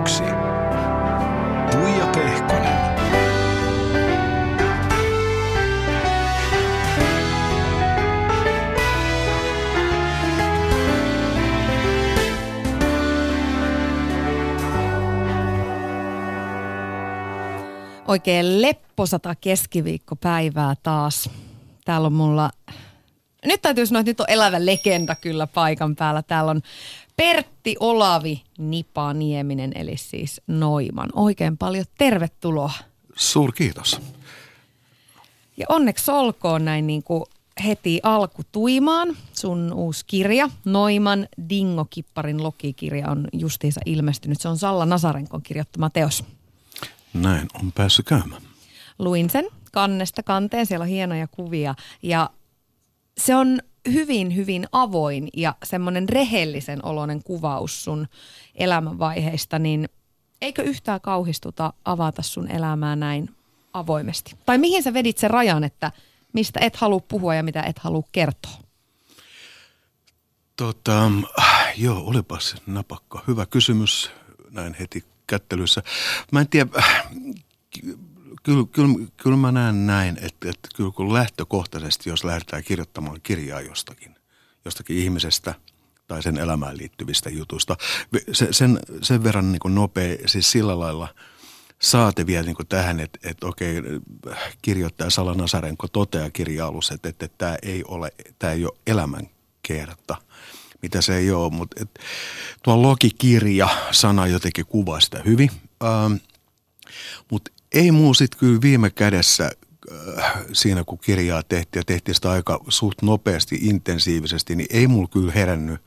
yksi. Tuija Pehkonen. Oikein lepposata keskiviikkopäivää taas. Täällä on mulla, nyt täytyy sanoa, että nyt on elävä legenda kyllä paikan päällä. Täällä on Pertti Olavi Nipa-Nieminen, eli siis Noiman. Oikein paljon tervetuloa. Suur kiitos. Ja onneksi olkoon näin niin kuin heti alku tuimaan. Sun uusi kirja, Noiman Dingo Kipparin lokikirja on justiinsa ilmestynyt. Se on Salla Nasarenkon kirjoittama teos. Näin on päässyt käymään. Luin sen kannesta kanteen, siellä on hienoja kuvia ja se on hyvin, hyvin avoin ja semmoinen rehellisen oloinen kuvaus sun elämänvaiheista, niin eikö yhtään kauhistuta avata sun elämää näin avoimesti? Tai mihin sä vedit sen rajan, että mistä et halua puhua ja mitä et halua kertoa? Tota, joo, olipas napakka. Hyvä kysymys näin heti kättelyssä. Mä en tiedä, kyllä, kyllä, kyllä mä näen näin, että, että kyllä kun lähtökohtaisesti, jos lähdetään kirjoittamaan kirjaa jostakin, jostakin ihmisestä tai sen elämään liittyvistä jutusta, se, sen, sen verran niin kuin nopea, siis sillä lailla saate vielä niin kuin tähän, että, että okei, kirjoittaja Sala Nasarenko toteaa kirja alussa, että, että, että tämä ei ole, tämä ei ole elämänkerta – mitä se ei ole, mutta et, tuo logikirja-sana jotenkin kuvaa sitä hyvin. Ähm, mutta ei muu sitten kyllä viime kädessä äh, siinä, kun kirjaa tehtiin ja tehtiin sitä aika suht nopeasti, intensiivisesti, niin ei mulla kyllä herännyt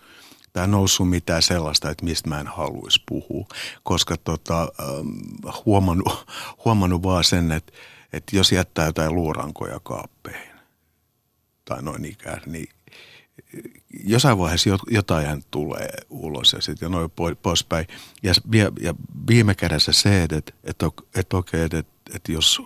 tai noussut mitään sellaista, että mistä mä en haluaisi puhua. Koska tota, ähm, huomannut, huomannut vaan sen, että, että jos jättää jotain luurankoja kaappeihin tai noin ikään, niin jossain vaiheessa jotain tulee ulos ja sitten noin poispäin. Ja, ja viime kädessä se, että, että, että, okei, että, että jos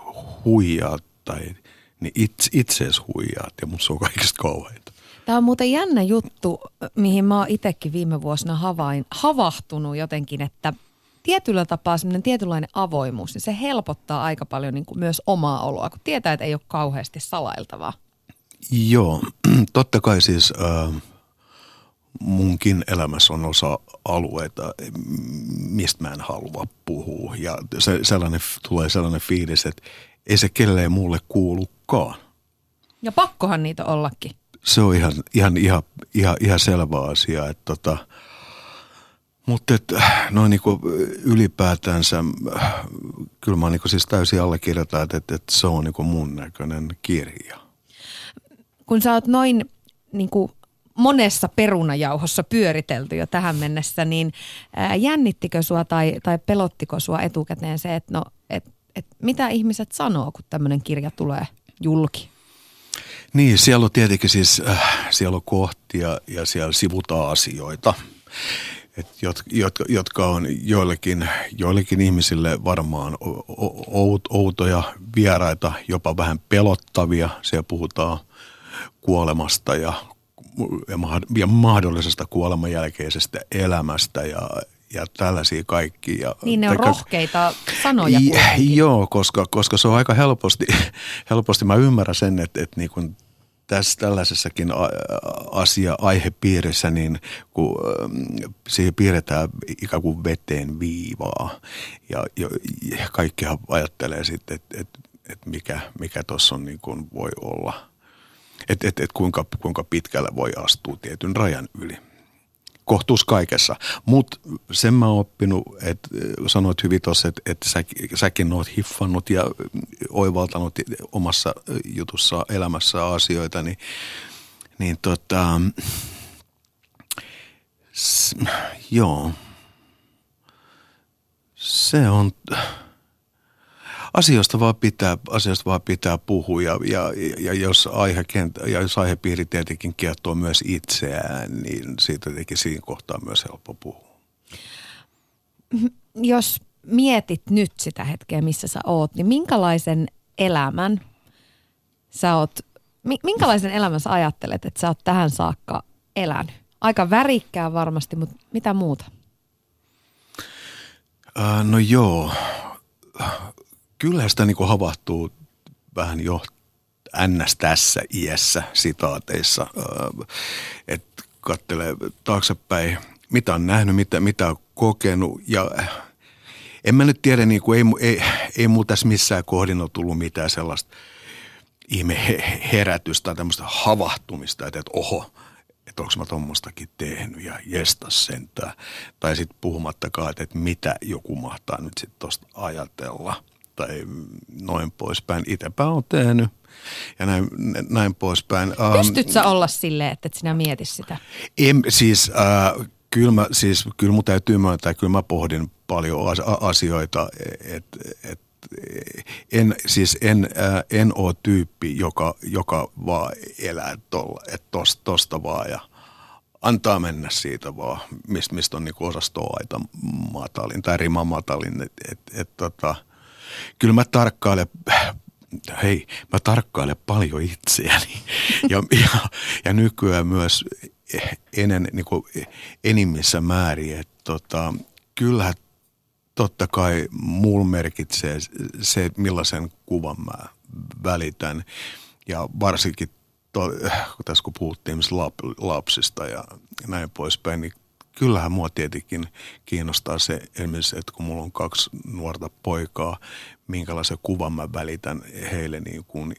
huijaat tai niin itse, itseesi huijaat ja musta se on kaikista kauheinta. Tämä on muuten jännä juttu, mihin mä oon itsekin viime vuosina havain, havahtunut jotenkin, että tietyllä tapaa semmoinen tietynlainen avoimuus, niin se helpottaa aika paljon niin kuin myös omaa oloa, kun tietää, että ei ole kauheasti salailtavaa. Joo, totta kai siis äh, munkin elämässä on osa alueita, mistä mä en halua puhua. Ja se, sellainen, tulee sellainen fiilis, että ei se kelleen mulle kuulukaan. Ja pakkohan niitä ollakin. Se on ihan, ihan, ihan, ihan, ihan selvä asia, että tota, mutta noin niinku ylipäätänsä, kyllä mä niinku siis täysin allekirjoitan, että, että se on niinku mun näköinen kirja kun sä oot noin niin kuin monessa perunajauhossa pyöritelty jo tähän mennessä, niin jännittikö sua tai, tai pelottiko sua etukäteen se, että no, et, et mitä ihmiset sanoo, kun tämmöinen kirja tulee julki? Niin, siellä on tietenkin siis, äh, siellä on kohtia ja siellä sivutaan asioita, et jot, jotka, jotka on joillekin, joillekin ihmisille varmaan outoja, vieraita, jopa vähän pelottavia. Siellä puhutaan kuolemasta ja, ja mahdollisesta kuoleman jälkeisestä elämästä ja, ja tällaisia kaikki. Ja, niin ne on taikka, rohkeita sanoja kuitenkin. Joo, koska, koska se on aika helposti, helposti mä ymmärrän sen, että, että niin kuin tässä tällaisessakin asia, aihepiirissä, niin kun siihen piirretään ikään kuin veteen viivaa ja, ja kaikkihan ajattelee sitten, että, että, että mikä, mikä tuossa on niin kuin voi olla – että et, et kuinka, kuinka pitkälle voi astua tietyn rajan yli. Kohtuus kaikessa. Mutta sen mä oon oppinut, että sanoit hyvin tuossa, että, että sä, säkin oot hiffannut ja oivaltanut omassa jutussa elämässä asioita, niin, niin tota, s, joo, se on asioista vaan pitää, asioista vaan pitää puhua ja, ja, ja jos, aihekent, ja jos aihepiiri tietenkin kiehtoo myös itseään, niin siitä tietenkin siinä kohtaa myös helppo puhua. Jos mietit nyt sitä hetkeä, missä sä oot, niin minkälaisen elämän sä oot, minkälaisen elämän sä ajattelet, että sä oot tähän saakka elänyt? Aika värikkää varmasti, mutta mitä muuta? Äh, no joo, kyllä sitä niin havahtuu vähän jo ns. tässä iässä sitaateissa, äh, että katselee taaksepäin, mitä on nähnyt, mitä, mitä on kokenut ja en mä nyt tiedä, niin kuin, ei, ei, ei mulla tässä missään kohdin ole tullut mitään sellaista ihme herätystä tai tämmöistä havahtumista, että, että oho, että onko mä tuommoistakin tehnyt ja jestas sentään. Tai sitten puhumattakaan, että, että mitä joku mahtaa nyt sitten tuosta ajatella tai noin poispäin. Itsepä on tehnyt ja näin, näin poispäin. Pystytkö sä olla silleen, että et sinä mietis sitä? En, siis äh, kyllä, mä, siis, kyllä mun täytyy myöntää, kyllä mä pohdin paljon asioita, että et, en, siis en, äh, en ole tyyppi, joka, joka vaan elää tuolla, että tosta, tosta vaan ja antaa mennä siitä vaan, mistä, mistä on niin osastoaita matalin tai rima matalin. Et, et, et, tota, kyllä mä tarkkailen, hei, mä tarkkailen paljon itseäni ja, ja, ja nykyään myös enen, niin kuin enimmissä määrin. Että tota, kyllähän totta kai mulla merkitsee se, millaisen kuvan mä välitän. Ja varsinkin to, tässä kun puhuttiin lap, lapsista ja näin poispäin, niin kyllähän mua tietenkin kiinnostaa se että kun mulla on kaksi nuorta poikaa, minkälaisen kuvan mä välitän heille niin kuin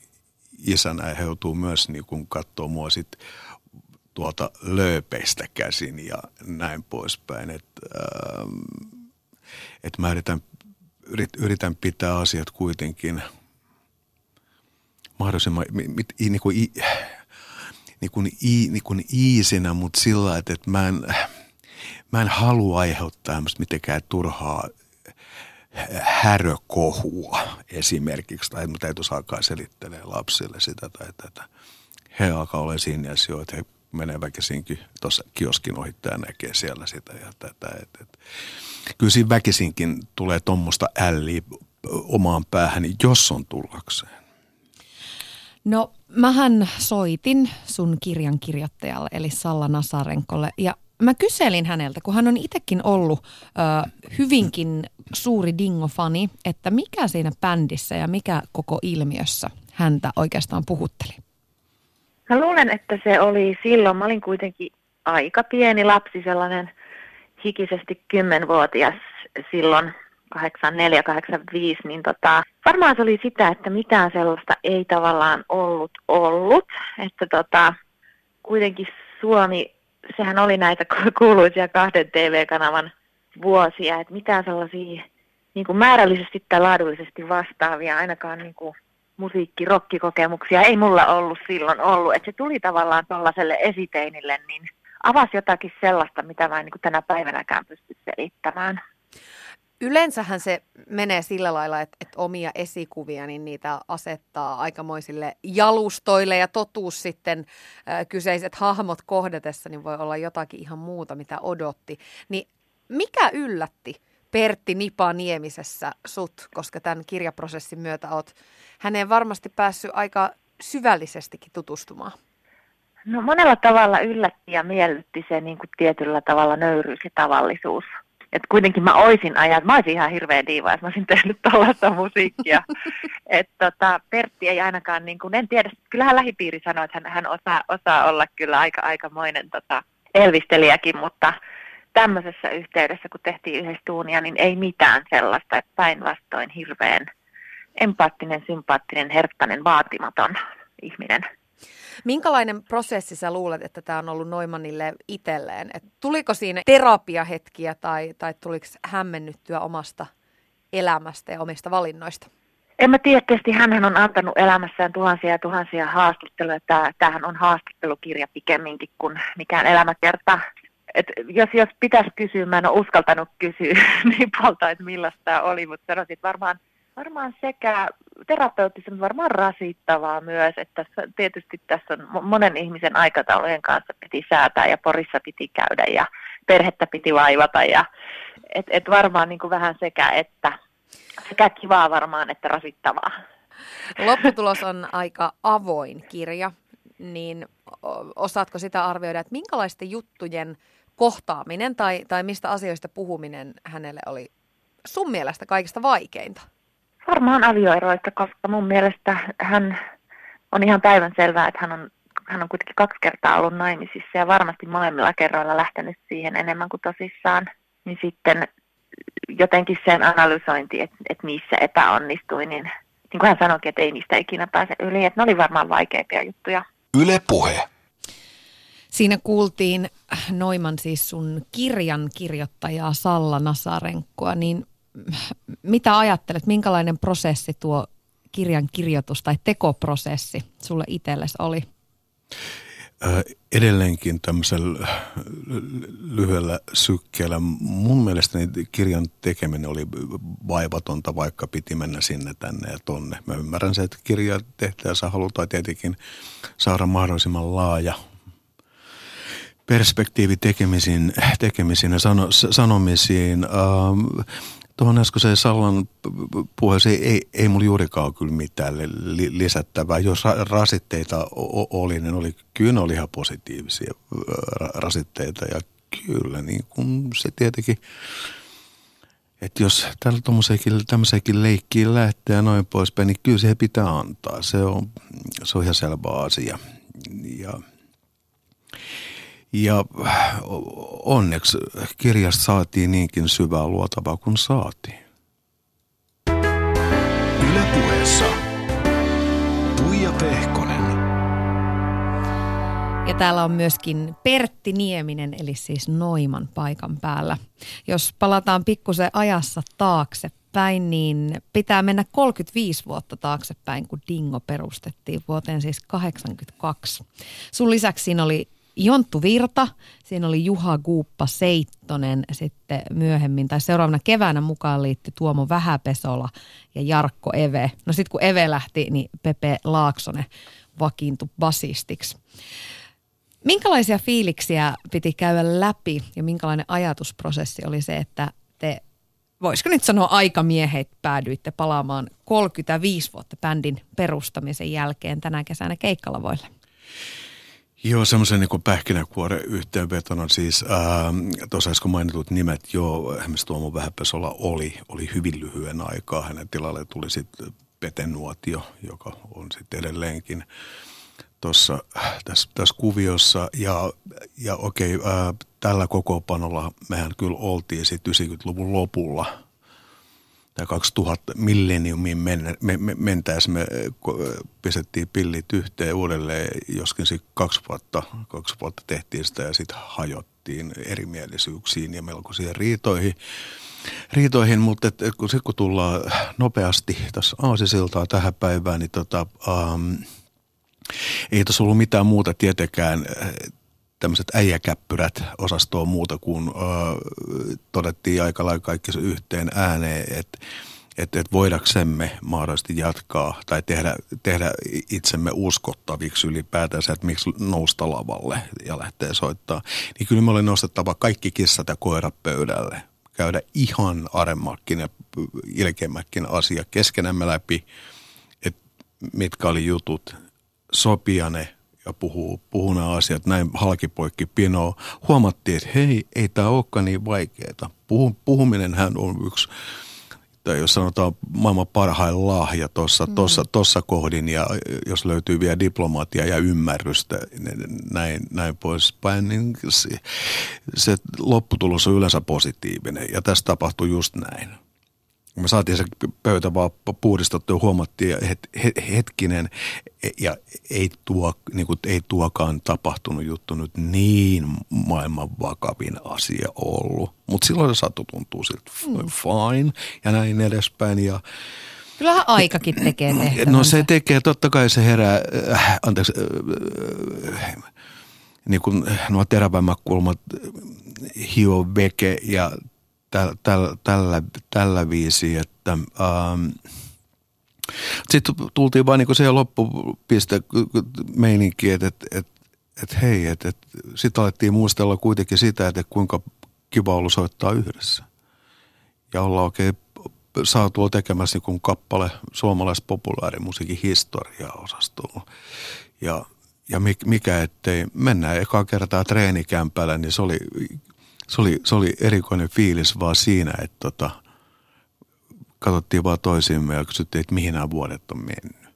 isänä ja he joutuu myös niin kuin katsoa mua sitten tuolta lööpeistä käsin ja näin poispäin. Että ähm, et mä yritän, yritän pitää asiat kuitenkin mahdollisimman mit, niin kuin, niin kuin, niin kuin iisinä, mutta sillä että, että mä en, mä en halua aiheuttaa tämmöistä mitenkään turhaa härökohua esimerkiksi, tai mun täytyisi alkaa selittelee lapsille sitä tai tätä. He alkaa olla siinä asioita, he menee väkisinkin tuossa kioskin ohittaja näkee siellä sitä ja tätä. Et, et. Kyllä siinä väkisinkin tulee tuommoista älliä omaan päähän, jos on tullakseen. No, mähän soitin sun kirjan kirjoittajalle, eli Salla Nasarenkolle, ja mä kyselin häneltä, kun hän on itsekin ollut ö, hyvinkin suuri Dingo-fani, että mikä siinä bändissä ja mikä koko ilmiössä häntä oikeastaan puhutteli? Mä luulen, että se oli silloin, mä olin kuitenkin aika pieni lapsi, sellainen hikisesti kymmenvuotias silloin 84-85, niin tota, varmaan se oli sitä, että mitään sellaista ei tavallaan ollut ollut, että tota, kuitenkin Suomi, sehän oli näitä kuuluisia kahden TV-kanavan vuosia, että mitään sellaisia niin kuin määrällisesti tai laadullisesti vastaavia ainakaan niin kuin musiikki, rokkikokemuksia ei mulla ollut silloin ollut. Että se tuli tavallaan tuollaiselle esiteinille, niin avasi jotakin sellaista, mitä mä en niin tänä päivänäkään pysty selittämään. Yleensähän se menee sillä lailla, että, että omia esikuvia, niin niitä asettaa aikamoisille jalustoille ja totuus sitten äh, kyseiset hahmot kohdatessa, niin voi olla jotakin ihan muuta, mitä odotti. Niin mikä yllätti Pertti Nipa Niemisessä sut, koska tämän kirjaprosessin myötä oot häneen varmasti päässyt aika syvällisestikin tutustumaan? No monella tavalla yllätti ja miellytti se niin kuin tietyllä tavalla nöyryys ja tavallisuus. Et kuitenkin mä oisin ajat, mä olisin ihan hirveä diiva, että mä olisin tehnyt tällaista musiikkia. Et tota, Pertti ei ainakaan, niin kuin, en tiedä, kyllähän lähipiiri sanoi, että hän, hän osaa, osaa olla kyllä aika, aikamoinen tota, elvistelijäkin, mutta tämmöisessä yhteydessä, kun tehtiin yhdessä tuunia, niin ei mitään sellaista, että päinvastoin hirveän empaattinen, sympaattinen, herttainen, vaatimaton ihminen. Minkälainen prosessi sä luulet, että tämä on ollut Noimannille itselleen? Et tuliko siinä terapiahetkiä tai, tai tuliko hämmennyttyä omasta elämästä ja omista valinnoista? En mä tiedä, tietysti hän on antanut elämässään tuhansia ja tuhansia haastatteluja. Tämähän on haastattelukirja pikemminkin kuin mikään elämäkerta. Et jos, jos pitäisi kysyä, mä en ole uskaltanut kysyä niin paljon, että millaista tämä oli, mutta sanoisin, että varmaan varmaan sekä terapeuttisen, varmaan rasittavaa myös, että tietysti tässä on monen ihmisen aikataulujen kanssa piti säätää ja Porissa piti käydä ja perhettä piti vaivata ja et, et varmaan niin kuin vähän sekä että sekä kivaa varmaan että rasittavaa. Lopputulos on aika avoin kirja, niin osaatko sitä arvioida, että minkälaisten juttujen kohtaaminen tai, tai mistä asioista puhuminen hänelle oli sun mielestä kaikista vaikeinta? Varmaan avioeroista, koska mun mielestä hän on ihan päivän selvää, että hän on, hän on kuitenkin kaksi kertaa ollut naimisissa ja varmasti molemmilla kerroilla lähtenyt siihen enemmän kuin tosissaan. Niin sitten jotenkin sen analysointi, että, että missä epäonnistui, niin niin kuin hän sanoikin, että ei niistä ikinä pääse yli. Että ne oli varmaan vaikeimpia juttuja. Yle Puhe. Siinä kuultiin Noiman siis sun kirjan kirjoittajaa Salla Nasarenkkoa, niin mitä ajattelet, minkälainen prosessi tuo kirjan kirjoitus tai tekoprosessi sulle itsellesi oli? edelleenkin tämmöisellä lyhyellä sykkeellä. Mun mielestä kirjan tekeminen oli vaivatonta, vaikka piti mennä sinne, tänne ja tonne. Mä ymmärrän se, että kirja tehtäessä halutaan tietenkin saada mahdollisimman laaja perspektiivi tekemisiin, tekemisiin ja sano, sanomisiin. Ähm, tuohon äskeiseen Sallan puheeseen ei, ei mulla juurikaan kyllä mitään lisättävää. Jos rasitteita oli, niin oli, kyllä ne oli ihan positiivisia rasitteita ja kyllä niin kuin se tietenkin, että jos tällä tämmöiseenkin leikkiin lähtee ja noin poispäin, niin kyllä se pitää antaa. Se on, se on ihan selvä asia. Ja ja onneksi kirjasta saatiin niinkin syvää luotavaa kuin saatiin. Ylepuheessa Tuija Pehkonen. Ja täällä on myöskin Pertti Nieminen, eli siis Noiman paikan päällä. Jos palataan pikkusen ajassa taaksepäin, niin pitää mennä 35 vuotta taaksepäin, kun Dingo perustettiin vuoteen siis 82. Sun lisäksi siinä oli Jonttu Virta, siinä oli Juha Guuppa Seittonen, sitten myöhemmin tai seuraavana keväänä mukaan liittyi Tuomo Vähäpesola ja Jarkko Eve. No sitten kun Eve lähti, niin Pepe Laaksonen vakiintui basistiksi. Minkälaisia fiiliksiä piti käydä läpi ja minkälainen ajatusprosessi oli se, että te, voisiko nyt sanoa aikamiehet, päädyitte palaamaan 35 vuotta bändin perustamisen jälkeen tänä kesänä keikkalavoille? Joo, semmoisen niin pähkinäkuoren yhteenvetona siis tuossa äsken mainitut nimet, joo, esimerkiksi Tuomo Vähäpesola oli, oli hyvin lyhyen aikaa. Hänen tilalle tuli sitten Pete Nuotio, joka on sitten edelleenkin tuossa tässä, tässä kuviossa. Ja, ja okei, ää, tällä kokoopanolla mehän kyllä oltiin sitten 90-luvun lopulla – tai 2000 milleniumiin men, me, me, mentäessä me pistettiin pillit yhteen uudelleen, joskin sitten kaksi vuotta, kaksi vuotta tehtiin sitä ja sitten hajottiin erimielisyyksiin ja melkoisiin riitoihin. riitoihin mutta et, et kun, sit kun tullaan nopeasti tässä aasisiltaa tähän päivään, niin tota, ähm, ei tässä ollut mitään muuta tietenkään tämmöiset äijäkäppyrät osastoa muuta kuin ö, todettiin aika lailla kaikki se yhteen ääneen, että että et voidaksemme mahdollisesti jatkaa tai tehdä, tehdä itsemme uskottaviksi ylipäätänsä, että miksi nousta lavalle ja lähteä soittaa, niin kyllä me oli nostettava kaikki kissat ja koirat pöydälle. Käydä ihan aremmakin ja ilkeämmäkin asia keskenämme läpi, että mitkä oli jutut, sopia ne ja puhuu, puhuu nämä asiat näin halkipoikki pinoa. Huomattiin, että hei, ei tämä olekaan niin vaikeaa. Puhu, puhuminenhän on yksi, tai jos sanotaan maailman parhain lahja tuossa mm. tossa, tossa kohdin, ja jos löytyy vielä diplomaatia ja ymmärrystä, niin näin, näin poispäin, niin se, se lopputulos on yleensä positiivinen. Ja tässä tapahtuu just näin me saatiin se pöytä vaan puhdistettu ja huomattiin, että hetkinen, ja ei, tuo, niin kuin, ei tuokaan tapahtunut juttu nyt niin maailman vakavin asia ollut. Mutta silloin se sattui tuntuu siltä mm. fine ja näin edespäin. Ja, Kyllähän aikakin tekee tehtävänsä. No se tekee, totta kai se herää, äh, anteeksi, äh, niin kuin nuo terävämmät kulmat hio veke ja täl, täl, tällä, tällä viisi, että ähm, sitten tultiin vain niin se loppupiste meininki, että, että, että, että hei, että, että sitten alettiin muistella kuitenkin sitä, että kuinka kiva ollut soittaa yhdessä. Ja olla oikein saatu tekemässä niin kappale suomalaispopulaarimusiikin historiaa osastolla. Ja, ja mikä ettei, mennään ekaa kertaa treenikämpällä, niin se oli se oli, se oli erikoinen fiilis vaan siinä, että tota, katsottiin vaan toisiimme ja kysyttiin, että mihin nämä vuodet on mennyt.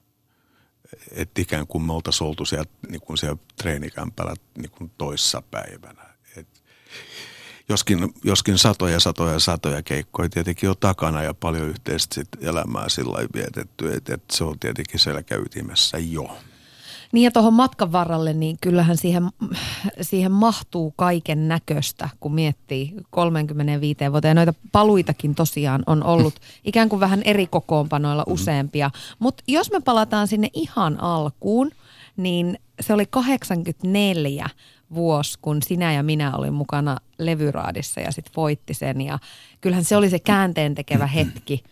Että ikään kuin me oltaisiin oltu siellä, niin kuin siellä treenikämpällä niin kuin toissa päivänä. Et joskin, joskin satoja, satoja, satoja keikkoja tietenkin on takana ja paljon yhteistä elämää sillä vietetty, että et se on tietenkin selkäytimessä jo. Niin ja tuohon matkan varralle, niin kyllähän siihen, siihen mahtuu kaiken näköistä, kun miettii 35 vuotta. Ja noita paluitakin tosiaan on ollut ikään kuin vähän eri kokoonpanoilla mm-hmm. useampia. Mutta jos me palataan sinne ihan alkuun, niin se oli 84 vuosi, kun sinä ja minä olin mukana levyraadissa ja sitten voitti sen. Ja kyllähän se oli se käänteen tekevä hetki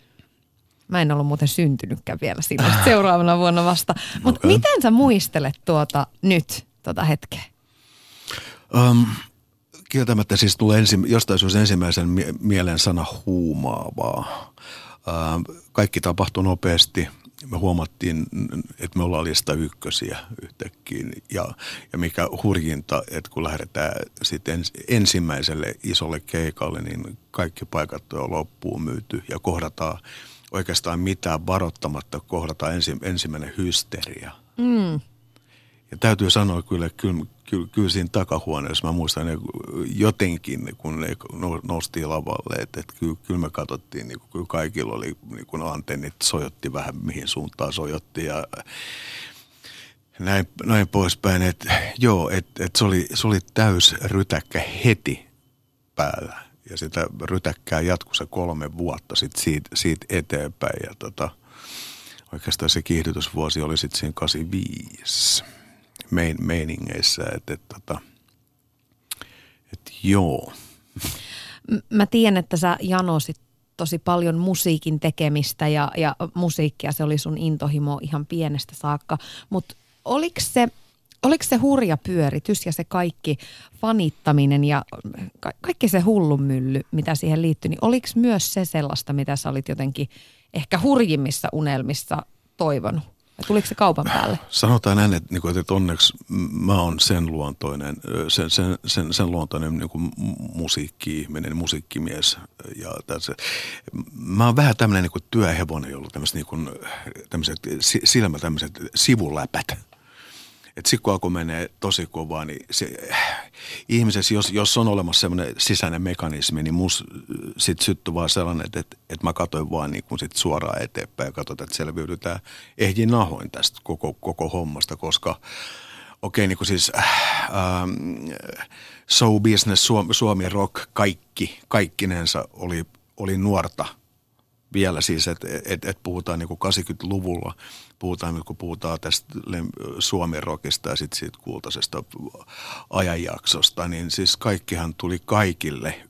Mä en ollut muuten syntynytkään vielä siinä seuraavana vuonna vasta. Mutta okay. miten sä muistelet tuota nyt, tuota hetkeä? Um, kieltämättä siis tulee ensi, jostain syystä ensimmäisen mie- mielen sana huumaavaa. Um, kaikki tapahtui nopeasti. Me huomattiin, että me ollaan lista ykkösiä yhtäkkiä. Ja, ja mikä hurjinta, että kun lähdetään sitten ens, ensimmäiselle isolle keikalle, niin kaikki paikat on loppuun myyty ja kohdataan – oikeastaan mitään varoittamatta kohdata ensi, ensimmäinen hysteria. Mm. Ja täytyy sanoa kyllä, kyllä, kyllä, kyllä siinä takahuoneessa, mä muistan ne jotenkin, kun ne nosti lavalle, että, että kyllä, kyllä me katsottiin, niin kyllä kaikilla oli niin kuin antennit, sojotti vähän mihin suuntaan sojotti ja näin, näin poispäin. Että joo, että, että se, oli, se oli täys rytäkkä heti päällä ja sitä rytäkkää jatkui se kolme vuotta sit siitä, siitä eteenpäin. Ja tota, oikeastaan se kiihdytysvuosi oli sitten siinä 85 mein, meiningeissä, että et, tota, et joo. Mä tiedän, että sä janosit tosi paljon musiikin tekemistä ja, ja musiikkia, se oli sun intohimo ihan pienestä saakka, mutta oliko se – oliko se hurja pyöritys ja se kaikki fanittaminen ja ka- kaikki se hullunmylly, mitä siihen liittyi, niin oliko myös se sellaista, mitä sä olit jotenkin ehkä hurjimmissa unelmissa toivonut? Ja tuliko se kaupan päälle? Sanotaan näin, että, niin kuin, että onneksi mä oon sen luontoinen, sen, sen, sen, sen luontoinen niin kuin musiikki-ihminen, musiikkimies. Ja tässä, mä oon vähän tämmöinen niin työhevonen, jolla tämmöiset, niin kuin, tämmöiset silmä, tämmöiset sivuläpät että sitten kun alkoi menee tosi kovaa, niin se, ihmisessä, jos, jos on olemassa semmoinen sisäinen mekanismi, niin mus sitten syttyi vaan sellainen, että, että, että mä katsoin vaan niin kuin sit suoraan eteenpäin ja katsoin, että selviydytään. Ehjin nahoin tästä koko, koko hommasta, koska okei, okay, niin kuin siis ähm, show business, Suomi, Suomi rock, kaikki, kaikkinensa oli, oli nuorta – vielä siis, että et, et puhutaan niin kuin 80-luvulla, puhutaan, kun puhutaan tästä Suomen rockista ja sitten siitä kultaisesta ajanjaksosta, niin siis kaikkihan tuli kaikille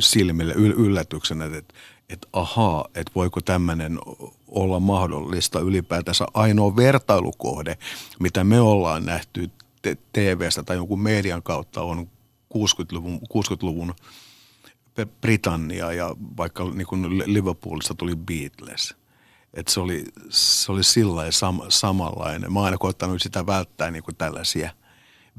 silmille yllätyksenä, että että ahaa, että voiko tämmöinen olla mahdollista ylipäätänsä ainoa vertailukohde, mitä me ollaan nähty TV-stä tai jonkun median kautta on 60-luvun, 60-luvun Britannia ja vaikka niin kuin Liverpoolista tuli Beatles. Että se oli, se oli sillä sam, samanlainen. Mä oon aina koettanut sitä välttää niin kuin tällaisia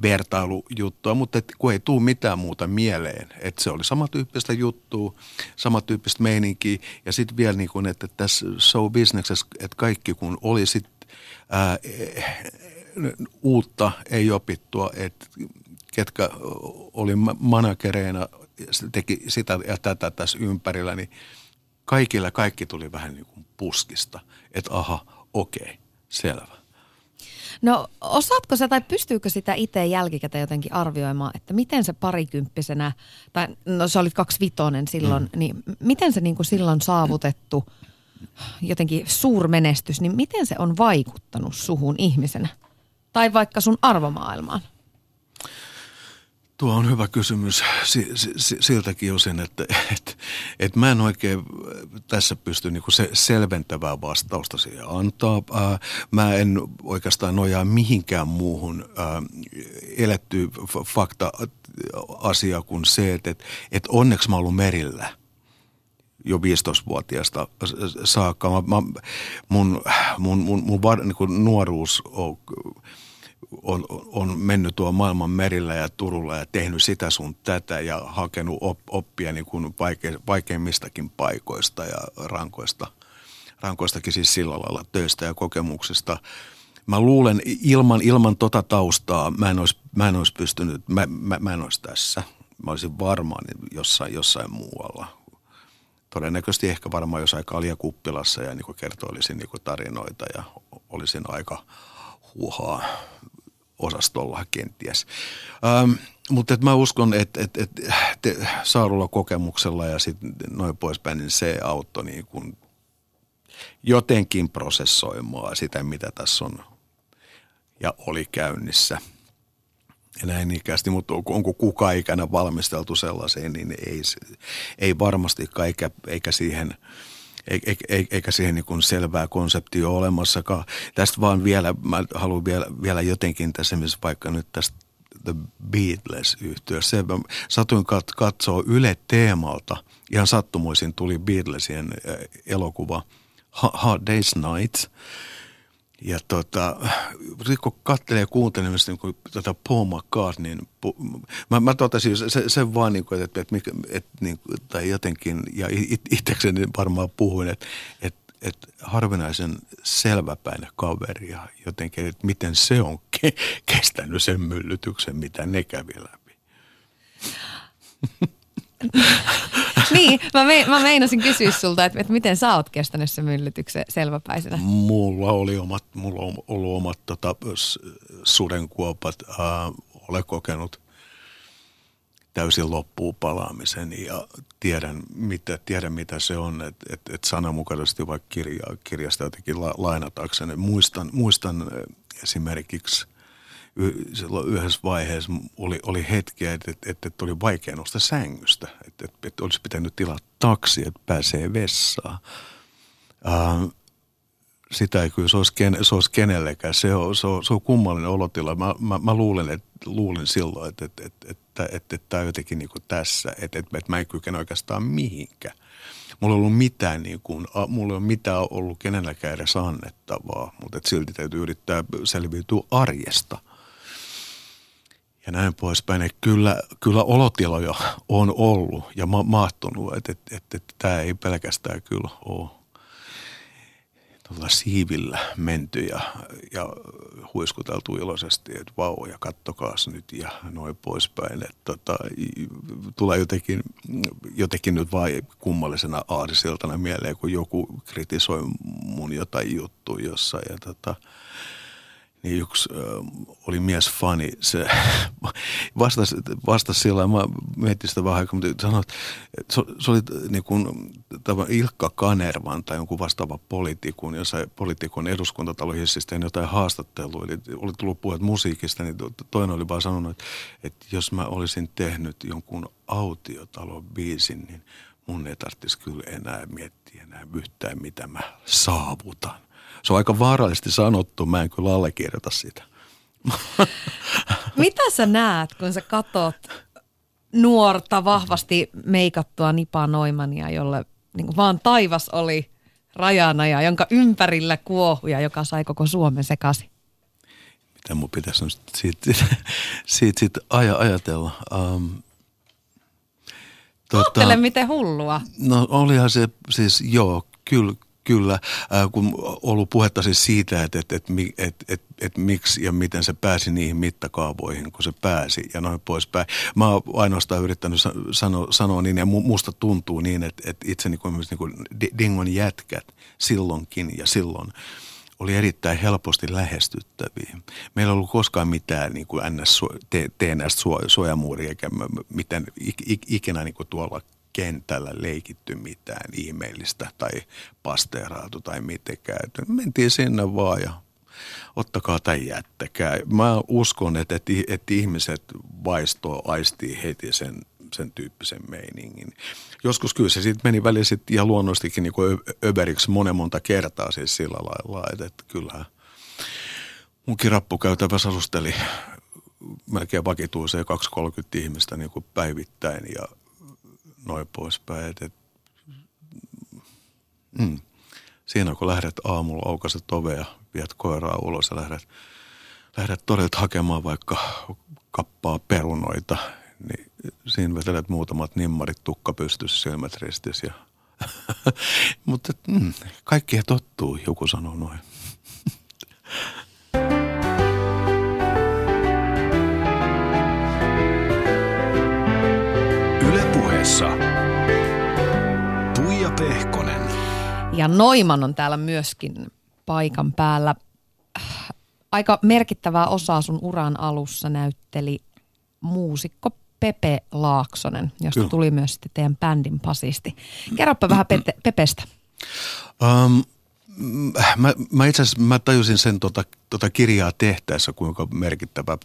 vertailujuttua, mutta et, kun ei tule mitään muuta mieleen. Että se oli samantyyppistä juttua, samantyyppistä meininkiä. Ja sitten vielä niin kuin, että tässä show businessissa, että kaikki kun oli sitten uutta, ei opittua, että ketkä oli managereina teki sitä ja tätä tässä ympärillä, niin kaikilla kaikki tuli vähän niin kuin puskista. Että aha, okei, selvä. No osaatko sä tai pystyykö sitä itse jälkikäteen jotenkin arvioimaan, että miten se parikymppisenä, tai no sä olit vitonen silloin, mm. niin miten se niin kuin silloin saavutettu jotenkin suurmenestys, niin miten se on vaikuttanut suhun ihmisenä? Tai vaikka sun arvomaailmaan? Tuo on hyvä kysymys siltäkin osin, että, että, että mä en oikein tässä pysty niin se selventävää vastausta siihen antaa. Mä en oikeastaan nojaa mihinkään muuhun eletty fakta-asia kuin se, että, että onneksi mä oon ollut merillä jo 15-vuotiaasta saakka. Mä, mä, mun mun, mun, mun var, niin nuoruus on on, on mennyt tuo maailman merillä ja Turulla ja tehnyt sitä sun tätä ja hakenut op, oppia niin kuin vaike, vaikeimmistakin paikoista ja rankoista rankoistakin siis sillä lailla töistä ja kokemuksista. Mä luulen, ilman, ilman tota taustaa mä en olisi, mä en olisi pystynyt, mä, mä, mä en olisi tässä. Mä olisin varmaan jossain, jossain muualla. Todennäköisesti ehkä varmaan jossain kaljakuppilassa ja niin kertoilisin niin tarinoita ja olisin aika huohaa osastolla kenties. Ähm, mutta mä uskon, että et, et, et saadulla kokemuksella ja sitten noin poispäin, niin se auttoi niin kuin jotenkin prosessoimaan sitä, mitä tässä on ja oli käynnissä. Ja näin ikästi, mutta onko kuka ikänä valmisteltu sellaiseen, niin ei, ei varmastikaan, eikä, eikä siihen – eikä siihen niin kuin selvää konseptia ole olemassakaan. Tästä vaan vielä, mä haluan vielä, vielä jotenkin tässä missä vaikka nyt tästä The beatles yhtiössä Satuin katsoa Yle Teemalta, ihan sattumoisin tuli Beatlesien elokuva Hard Day's Night. Ja tota, kun katselee ja kuuntelee myös niin kuin, tota Paul McCartneyn, mä, mä totesin se, se vaan, niin kuin, että, että, että, että niin, tai jotenkin, ja itsekseni varmaan puhuin, että, että että harvinaisen selväpäinen kaveri ja jotenkin, että miten se on ke- kestänyt sen myllytyksen, mitä ne kävi läpi. niin, mä, me, mä meinasin kysyä sulta, että, että miten sä oot kestänyt sen myllytyksen selväpäisenä? Mulla oli omat, mulla on ollut omat tota, sudenkuopat, äh, olen kokenut täysin loppuun palaamisen ja tiedän mitä, tiedän, mitä se on, että et, et sananmukaisesti vaikka kirja, kirjasta jotenkin la, lainatakseni. Muistan, muistan esimerkiksi – silloin yhdessä vaiheessa oli, oli hetkiä, että, että, että oli vaikea nostaa sängystä, että, että, että olisi pitänyt tilaa taksi, että pääsee vessaan. Uh, sitä ei kyllä, se olisi, ken, se olisi kenellekään. Se on, se, on, se on kummallinen olotila. Mä, mä, mä luulen, että, luulin silloin, että, että, että, että, että, että tämä on jotenkin niin kuin tässä, että, että, että mä en kykene oikeastaan mihinkään. Mulla ei ollut mitään, niin kuin, mulla ei ole mitään ollut kenelläkään edes annettavaa, mutta silti täytyy yrittää selviytyä arjesta – ja näin poispäin. Että kyllä, kyllä olotiloja on ollut ja ma- mahtunut, että et, et, et, tämä ei pelkästään kyllä ole tuolla siivillä menty ja, ja huiskuteltu iloisesti, että vau ja kattokaas nyt ja noin poispäin. Että tota, tulee jotenkin, jotenkin nyt vain kummallisena aarisiltana mieleen, kun joku kritisoi mun jotain juttua jossain ja tota, niin yksi äh, oli mies fani, se vastasi, vastasi sillä mä mietin sitä vähän aikaa, mutta sanoi, että se, se oli niin kuin Ilkka Kanervan tai jonkun vastaava poliitikun, jossain poliitikon eduskuntatalohissista jotain haastattelua, eli oli tullut puheet musiikista, niin toinen oli vaan sanonut, että, että jos mä olisin tehnyt jonkun autiotalon biisin, niin mun ei tarvitsisi kyllä enää miettiä enää yhtään, mitä mä saavutan. Se on aika vaarallisesti sanottu, mä en kyllä allekirjoita sitä. Mitä sä näet, kun sä katot nuorta, vahvasti meikattua Nipa Noimania, jolle niin vaan taivas oli rajana ja jonka ympärillä kuohuja, joka sai koko Suomen sekaisin? Mitä mun pitäisi nyt siitä, siitä, siitä, siitä ajatella? Um, tota, Ajattele, miten hullua. No olihan se siis, joo, kyllä, Kyllä, äh, kun ollut puhetta siis siitä, että, että, että, että, että, että, miksi ja miten se pääsi niihin mittakaavoihin, kun se pääsi ja noin poispäin. Mä oon ainoastaan yrittänyt sanoa, sanoa niin ja musta tuntuu niin, että, että itse niin kuin, niin kuin Dingon jätkät silloinkin ja silloin oli erittäin helposti lähestyttäviä. Meillä ei ollut koskaan mitään niin kuin NS, TNS-suojamuuria eikä mitään ikinä niin kuin tuolla kentällä leikitty mitään ihmeellistä tai pasteeraatu tai mitenkään. Mentiin sinne vaan ja ottakaa tai jättäkää. Mä uskon, että, että, että ihmiset vaistoo, aistii heti sen, sen tyyppisen meiningin. Joskus kyllä se sitten meni välillä sit ihan luonnollisestikin niin kuin öberiksi monen monta kertaa siis sillä lailla, että, että kyllähän munkin rappukäytävässä asusteli melkein vakituiseen 230 ihmistä niin kuin päivittäin ja noin poispäin. Et, et, mm. Siinä kun lähdet aamulla aukaset ovea, viet koiraa ulos ja lähdet, lähdet todelta hakemaan vaikka kappaa perunoita, niin siinä vetelet muutamat nimmarit tukka pystyssä, silmät ristissä Mutta mm, kaikkea tottuu, joku sanoo noin. Ja Noiman on täällä myöskin paikan päällä. Aika merkittävää osaa sun uran alussa näytteli muusikko Pepe Laaksonen, josta Kyllä. tuli myös sitten teidän bändin pasisti. Kerropa vähän Pete, Pepestä. Um, mä, mä itse asiassa mä tajusin sen tota, tota kirjaa tehtäessä, kuinka merkittävä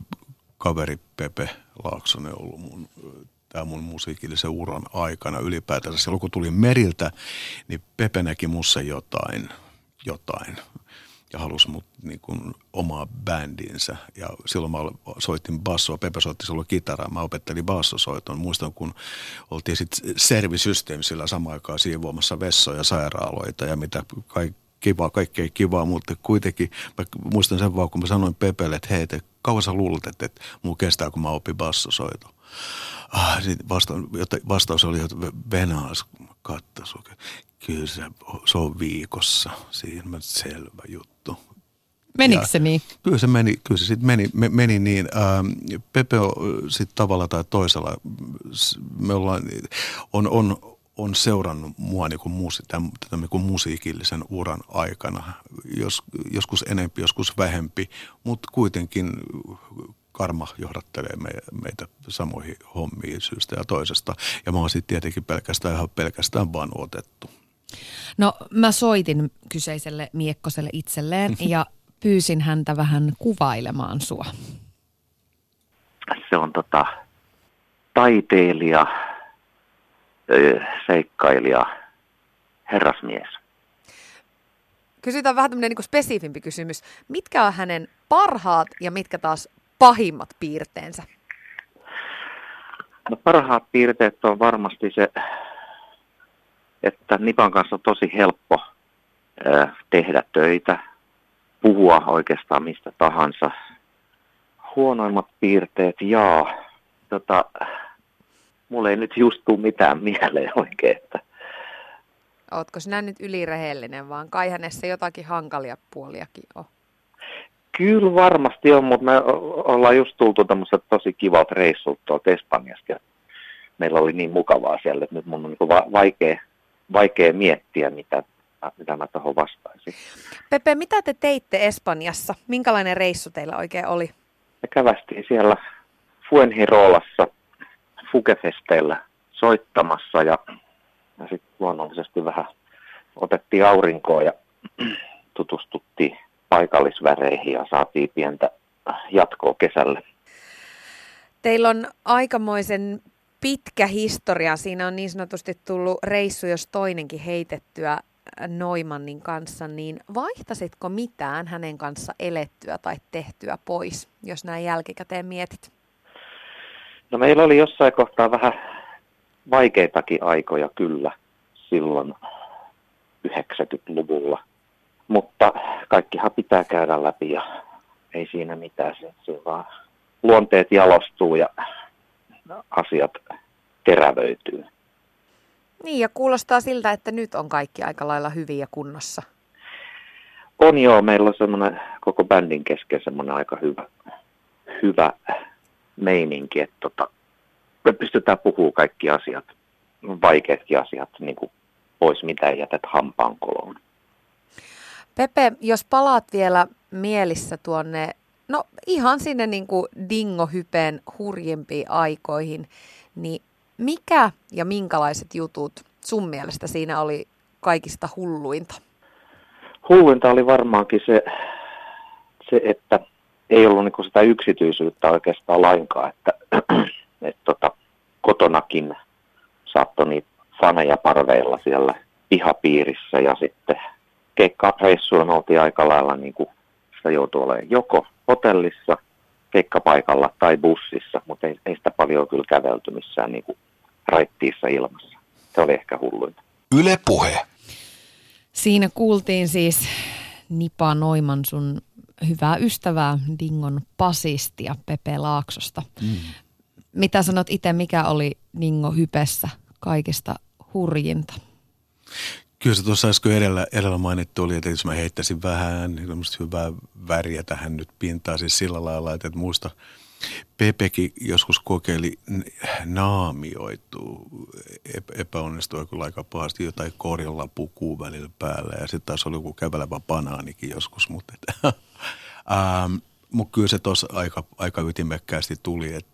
kaveri Pepe Laaksonen on ollut mun, tämä mun musiikillisen uran aikana ylipäätänsä. Silloin kun tulin meriltä, niin Pepe näki mussa jotain, jotain ja halusi mut niin kuin omaa bändinsä. Ja silloin mä soitin bassoa, Pepe soitti silloin kitaraa, mä opettelin bassosoiton. Muistan, kun oltiin sitten servisysteemisillä samaan aikaan siivoamassa vessoja, sairaaloita ja mitä kaikki kiva, kaikkea kivaa, mutta kuitenkin mä muistan sen vaan, kun mä sanoin Pepelle, että hei, te, kauan sä luulet, että, että mulla kestää, kun mä opin bassosoiton. Ah, sit vasta, vastaus oli, että Venaas kattas. Kyllä se, se on viikossa. Siinä mä selvä juttu. Menikö Ja- se niin? Kyllä se meni, kyllä se sitten meni, me, meni niin. Ähm, Pepe on sitten tavalla tai toisella, me ollaan, on, on, on seurannut mua niin kuin musi, tämän, tätä niin kuin musiikillisen uran aikana. Jos, joskus enempi, joskus vähempi, mutta kuitenkin karma johdattelee me, meitä samoihin hommiin syystä ja toisesta. Ja mä oon sitten tietenkin pelkästään ihan pelkästään vaan otettu. No mä soitin kyseiselle miekkoselle itselleen ja pyysin häntä vähän kuvailemaan sua. se on tota, taiteilija, seikkailija, herrasmies. Kysytään vähän tämmöinen niin spesifimpi kysymys. Mitkä on hänen parhaat ja mitkä taas pahimmat piirteensä? No parhaat piirteet on varmasti se, että Nipan kanssa on tosi helppo tehdä töitä, puhua oikeastaan mistä tahansa. Huonoimmat piirteet, jaa. Tota, mulle ei nyt just tuu mitään mieleen oikein, että Ootko sinä nyt ylirehellinen, vaan kai hänessä jotakin hankalia puoliakin on? Kyllä varmasti on, mutta me ollaan just tultu tämmöiset tosi kivat reissut tuolta Espanjasta ja meillä oli niin mukavaa siellä, että nyt mun on niin va- vaikea, vaikea miettiä, mitä, mitä mä tuohon vastaisin. Pepe, mitä te teitte Espanjassa? Minkälainen reissu teillä oikein oli? Me kävästiin siellä Fuenhirolassa Fugefesteillä soittamassa ja, ja sitten luonnollisesti vähän otettiin aurinkoa ja tutustuttiin paikallisväreihin ja saatiin pientä jatkoa kesälle. Teillä on aikamoisen pitkä historia. Siinä on niin sanotusti tullut reissu, jos toinenkin heitettyä Noimannin kanssa, niin vaihtasitko mitään hänen kanssa elettyä tai tehtyä pois, jos näin jälkikäteen mietit? No meillä oli jossain kohtaa vähän vaikeitakin aikoja kyllä silloin 90-luvulla, mutta kaikkihan pitää käydä läpi ja ei siinä mitään, se, se vaan luonteet jalostuu ja asiat terävöityy. Niin, ja kuulostaa siltä, että nyt on kaikki aika lailla hyvin ja kunnossa. On joo, meillä on semmoinen koko bändin kesken semmoinen aika hyvä, hyvä meininki, että tota, me pystytään puhumaan kaikki asiat, vaikeatkin asiat niin kuin pois, mitä ei jätät hampaankoloon. Pepe, jos palaat vielä mielissä tuonne, no ihan sinne niin kuin dingohypeen hurjimpiin aikoihin, niin mikä ja minkälaiset jutut sun mielestä siinä oli kaikista hulluinta? Hulluinta oli varmaankin se, se että ei ollut niin sitä yksityisyyttä oikeastaan lainkaan, että, että tota, kotonakin saattoi niitä faneja parveilla siellä pihapiirissä ja sitten keikkareissuilla me oltiin aika lailla niin kuin sitä joutui olemaan joko hotellissa, keikkapaikalla tai bussissa, mutta ei, ei sitä paljon kyllä kävelty missään niin kuin raittiissa ilmassa. Se oli ehkä hulluinta. Yle Puhe. Siinä kuultiin siis Nipa Noiman sun hyvää ystävää, Dingon pasistia Pepe Laaksosta. Mm. Mitä sanot itse, mikä oli Dingo Hypessä kaikista hurjinta? Kyllä se tuossa äsken edellä, edellä mainittu oli, että jos mä heittäisin vähän niin hyvää väriä tähän nyt pintaan, siis sillä lailla, että muista Pepekin joskus kokeili naamioitu, epäonnistui kyllä aika pahasti jotain korjalla pukuu välillä päällä ja sitten taas oli joku kävelevä banaanikin joskus, mutta et, ähm, mut kyllä se tuossa aika, aika ytimekkäästi tuli, että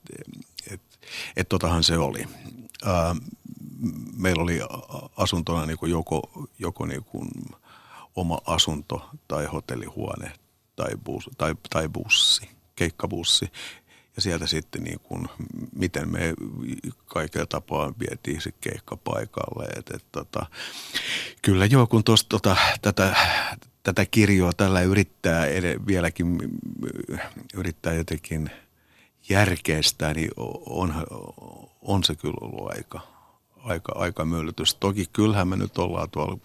et, et totahan se oli. Ähm, meillä oli asuntona niin kuin joko, joko niin kuin oma asunto tai hotellihuone tai, bus, tai, tai bussi, keikkabussi. Ja sieltä sitten niin kuin, miten me kaikilla tapaa vietiin se keikka paikalle. Et, et, tota, kyllä joo, kun tuosta tota, tätä, tätä kirjoa tällä yrittää ed- vieläkin yrittää jotenkin järkeistää, niin on, on se kyllä ollut aika, aika, aika myllytys. Toki kyllähän me nyt ollaan tuolla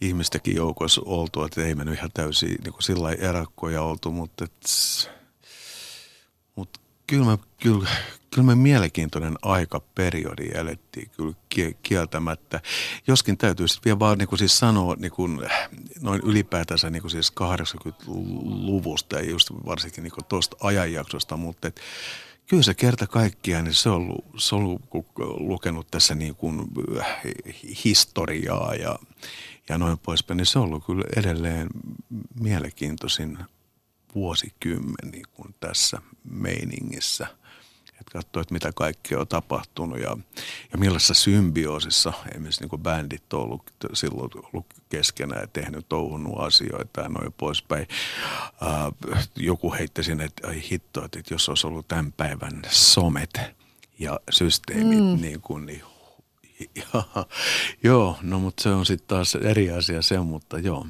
ihmistäkin joukossa oltu, että ei me nyt ihan täysin niin kuin sillä erakkoja oltu, mutta, et, mutta kyllä, me, kyllä, kyllä me mielenkiintoinen aikaperiodi elettiin kyllä kieltämättä. Joskin täytyy sitten vielä vaan niin kuin siis sanoa niin kuin, noin ylipäätänsä niin kuin siis 80-luvusta ja just varsinkin niin tuosta ajanjaksosta, mutta et, Kyllä se kerta kaikkiaan, niin se on se on lukenut tässä niin kuin äh, historiaa ja, ja noin poispäin, niin se on ollut kyllä edelleen mielenkiintoisin vuosikymmen niin kuin tässä meiningissä – että katsoo, että mitä kaikkea on tapahtunut ja, ja millaisessa symbioosissa esimerkiksi niin bändit on ollut silloin ollut keskenään ja tehnyt, touhunut asioita ja noin poispäin. Äh, joku heitti sinne, että ai hitto, että jos olisi ollut tämän päivän somet ja systeemit, mm. niin kuin, niin ja, joo, no mutta se on sitten taas eri asia se, mutta joo.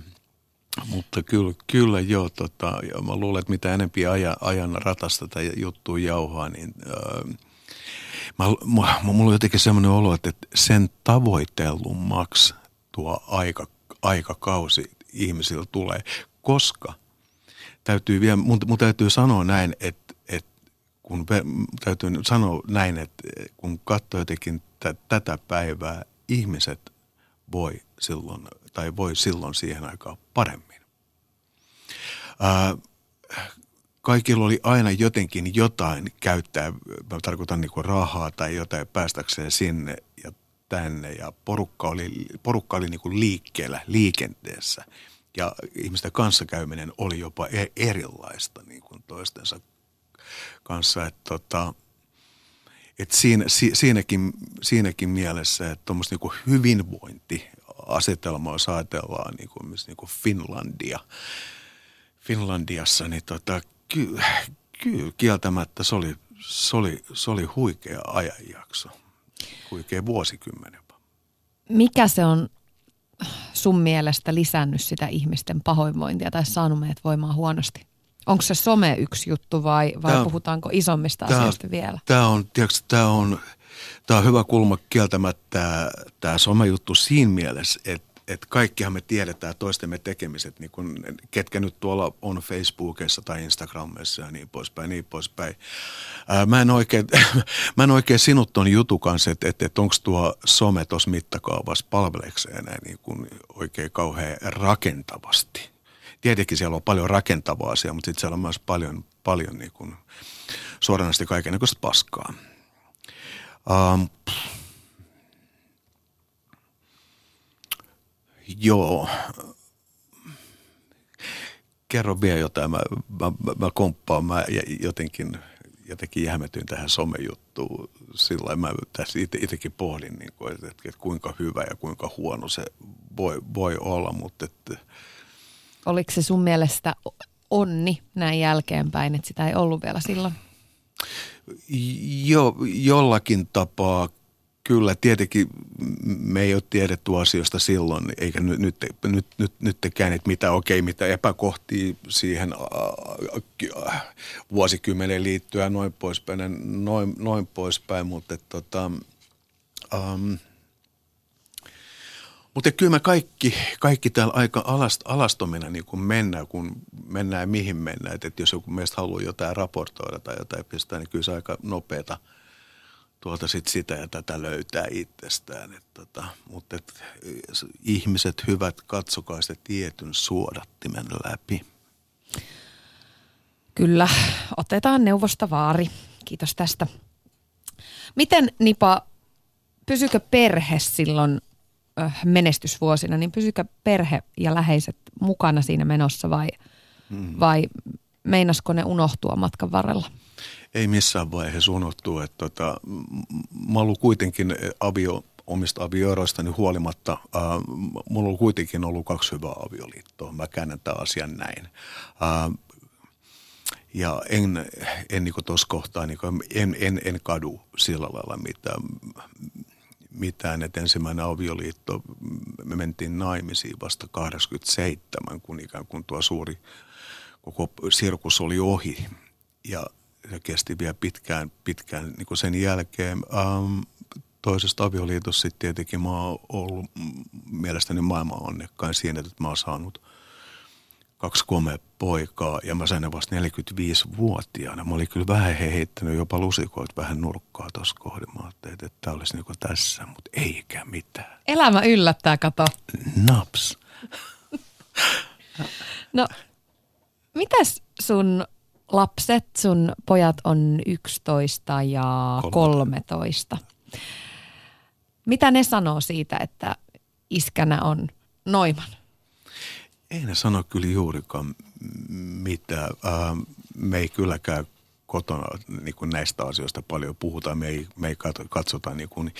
Mutta kyllä, kyllä joo, tota, mä luulen, että mitä enempi ajan, ajan ratasta tai juttua jauhaa, niin ää, mä, mä, mulla on jotenkin semmoinen olo, että sen tavoitellummaksi tuo aika, aikakausi ihmisillä tulee, koska täytyy vielä, mun, mun täytyy sanoa näin, että, että kun täytyy sanoa näin, että kun katsoo jotenkin t- tätä päivää, ihmiset voi silloin tai voi silloin siihen aikaan paremmin. Ää, kaikilla oli aina jotenkin jotain käyttää, mä tarkoitan niin kuin rahaa tai jotain päästäkseen sinne ja tänne ja porukka oli, porukka oli niin kuin liikkeellä, liikenteessä ja ihmisten kanssakäyminen oli jopa e-, erilaista niin kuin toistensa kanssa. Että tota, et siinä, si, siinäkin, siinäkin mielessä, että tuommoista niin hyvinvointi asetelma, jos ajatellaan niin kuin, niin kuin Finlandia, Finlandiassa, niin tota, kyllä ky, kieltämättä se oli, se, oli, se oli huikea ajanjakso, huikea vuosikymmen jopa. Mikä se on sun mielestä lisännyt sitä ihmisten pahoinvointia tai saanut meidät voimaan huonosti? Onko se some yksi juttu vai, vai tämä, puhutaanko isommista tämä, asioista vielä? Tämä on, tiedätkö, tämä on Tämä on hyvä kulma kieltämättä tämä somejuttu siinä mielessä, että että kaikkihan me tiedetään toistemme tekemiset, niin kun, ketkä nyt tuolla on Facebookissa tai Instagramissa ja niin poispäin, niin poispäin. Ää, mä, en oikein, mä en oikein sinut ton jutu kanssa, että, että, että onko tuo some tuossa mittakaavassa palvelekseen niin kun oikein kauhean rakentavasti. Tietenkin siellä on paljon rakentavaa asiaa, mutta sitten siellä on myös paljon, paljon niin kun suoranaisesti kaikenlaista paskaa. Um, joo. Kerro vielä jotain. Mä, mä, mä komppaan. Mä jotenkin, jotenkin jähmetyin tähän somejuttuun. Sillä mä tässä itsekin pohdin, niin kuin, että, että, kuinka hyvä ja kuinka huono se voi, voi olla. Mutta että, Oliko se sun mielestä onni näin jälkeenpäin, että sitä ei ollut vielä silloin? Jo, jollakin tapaa kyllä. Tietenkin me ei ole tiedetty asioista silloin, eikä nyt, nyt, nyt, nyt, nyt tekään, että mitä okei, okay, mitä epäkohtia siihen äh, vuosikymmeneen liittyä noin poispäin, noin, noin poispäin, mutta tota, ähm, mutta kyllä me kaikki, kaikki täällä aika alast, alastomina niin kuin mennään, kun mennään mihin mennään. Että jos joku meistä haluaa jotain raportoida tai jotain pistää, niin kyllä se aika nopeata tuolta sit sitä ja tätä löytää itsestään. Et tota, mutta et, ihmiset hyvät, katsokaa sitä tietyn suodattimen läpi. Kyllä, otetaan neuvosta vaari. Kiitos tästä. Miten Nipa, pysykö perhe silloin menestysvuosina, niin pysykö perhe ja läheiset mukana siinä menossa vai, hmm. vai meinasko ne unohtua matkan varrella? Ei missään vaiheessa unohtuu. Että tota, mä ollut kuitenkin avio, omista avioeroistani huolimatta, äh, mulla on kuitenkin ollut kaksi hyvää avioliittoa. Mä käännän tämän asian näin. Äh, ja en, en niin tuossa kohtaa, niin kuin, en, en, en kadu sillä lailla mitään, mitään, että ensimmäinen avioliitto, me mentiin naimisiin vasta 87, kun ikään kuin tuo suuri koko sirkus oli ohi. Ja se kesti vielä pitkään, pitkään niin kuin sen jälkeen. Ähm, toisesta avioliitossa sitten tietenkin mä oon ollut mielestäni maailman onnekkain siinä, että mä oon saanut – kaksi komea poikaa ja mä sain ne vasta 45-vuotiaana. Mä olin kyllä vähän heittänyt jopa lusikoit vähän nurkkaa tuossa kohdassa. Mä ajattelin, että tämä olisi niinku tässä, mutta eikä mitään. Elämä yllättää, kato. Naps. no, mitäs sun lapset, sun pojat on 11 ja 13. Mitä ne sanoo siitä, että iskänä on Noiman? Ei ne sano kyllä juurikaan mitään. Ähm, me ei kylläkään kotona niin kuin näistä asioista paljon puhutaan. Me ei, me ei katsota niin kuin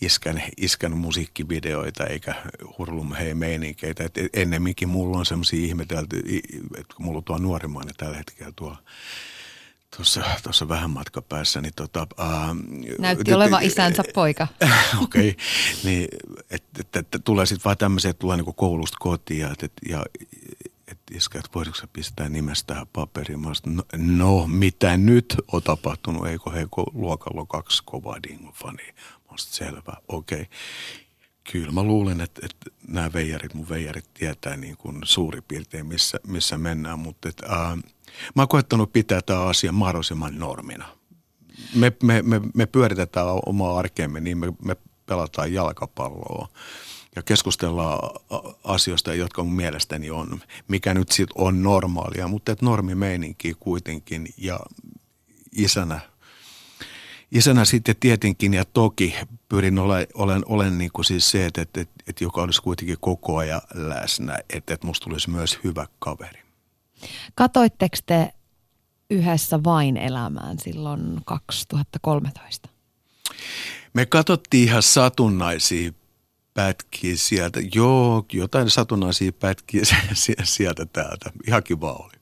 iskän, iskän musiikkivideoita eikä hurlum hei meininkeitä. Et ennemminkin mulla on semmoisia ihmetelty, että mulla on tuo nuorimmainen tällä hetkellä tuo tuossa, tuossa vähän matka päässä. Niin tota, ää, Näytti olevan isänsä poika. Okei, okay, niin että et, et, tulee sitten vaan tämmöisiä, että tulee niinku koulusta kotiin ja, et, et, ja et iskä, että voisitko pistää nimestä paperiin. Mä sanoin, no, no, mitä nyt on tapahtunut? Eikö he luokalla kaksi kovaa dingofania? Mä selvä, okei. Okay. Kyllä mä luulen, että, että nämä veijarit, mun veijarit tietää niin kuin suurin piirtein, missä, missä mennään, mutta että, ää, Mä oon koettanut pitää tämä asia mahdollisimman normina. Me, me, me, me pyöritetään omaa arkeemme niin, me, me pelataan jalkapalloa ja keskustellaan asioista, jotka mun mielestäni on, mikä nyt sitten on normaalia, mutta että normimeininki kuitenkin ja isänä, isänä sitten tietenkin ja toki pyrin ole, olen, olen niin kuin siis se, että, että, että, joka olisi kuitenkin koko ajan läsnä, että, että musta tulisi myös hyvä kaveri. Katoitteko te yhdessä vain elämään silloin 2013? Me katsottiin ihan satunnaisia pätkiä sieltä. Joo, jotain satunnaisia pätkiä sieltä täältä. Ihan kiva oli.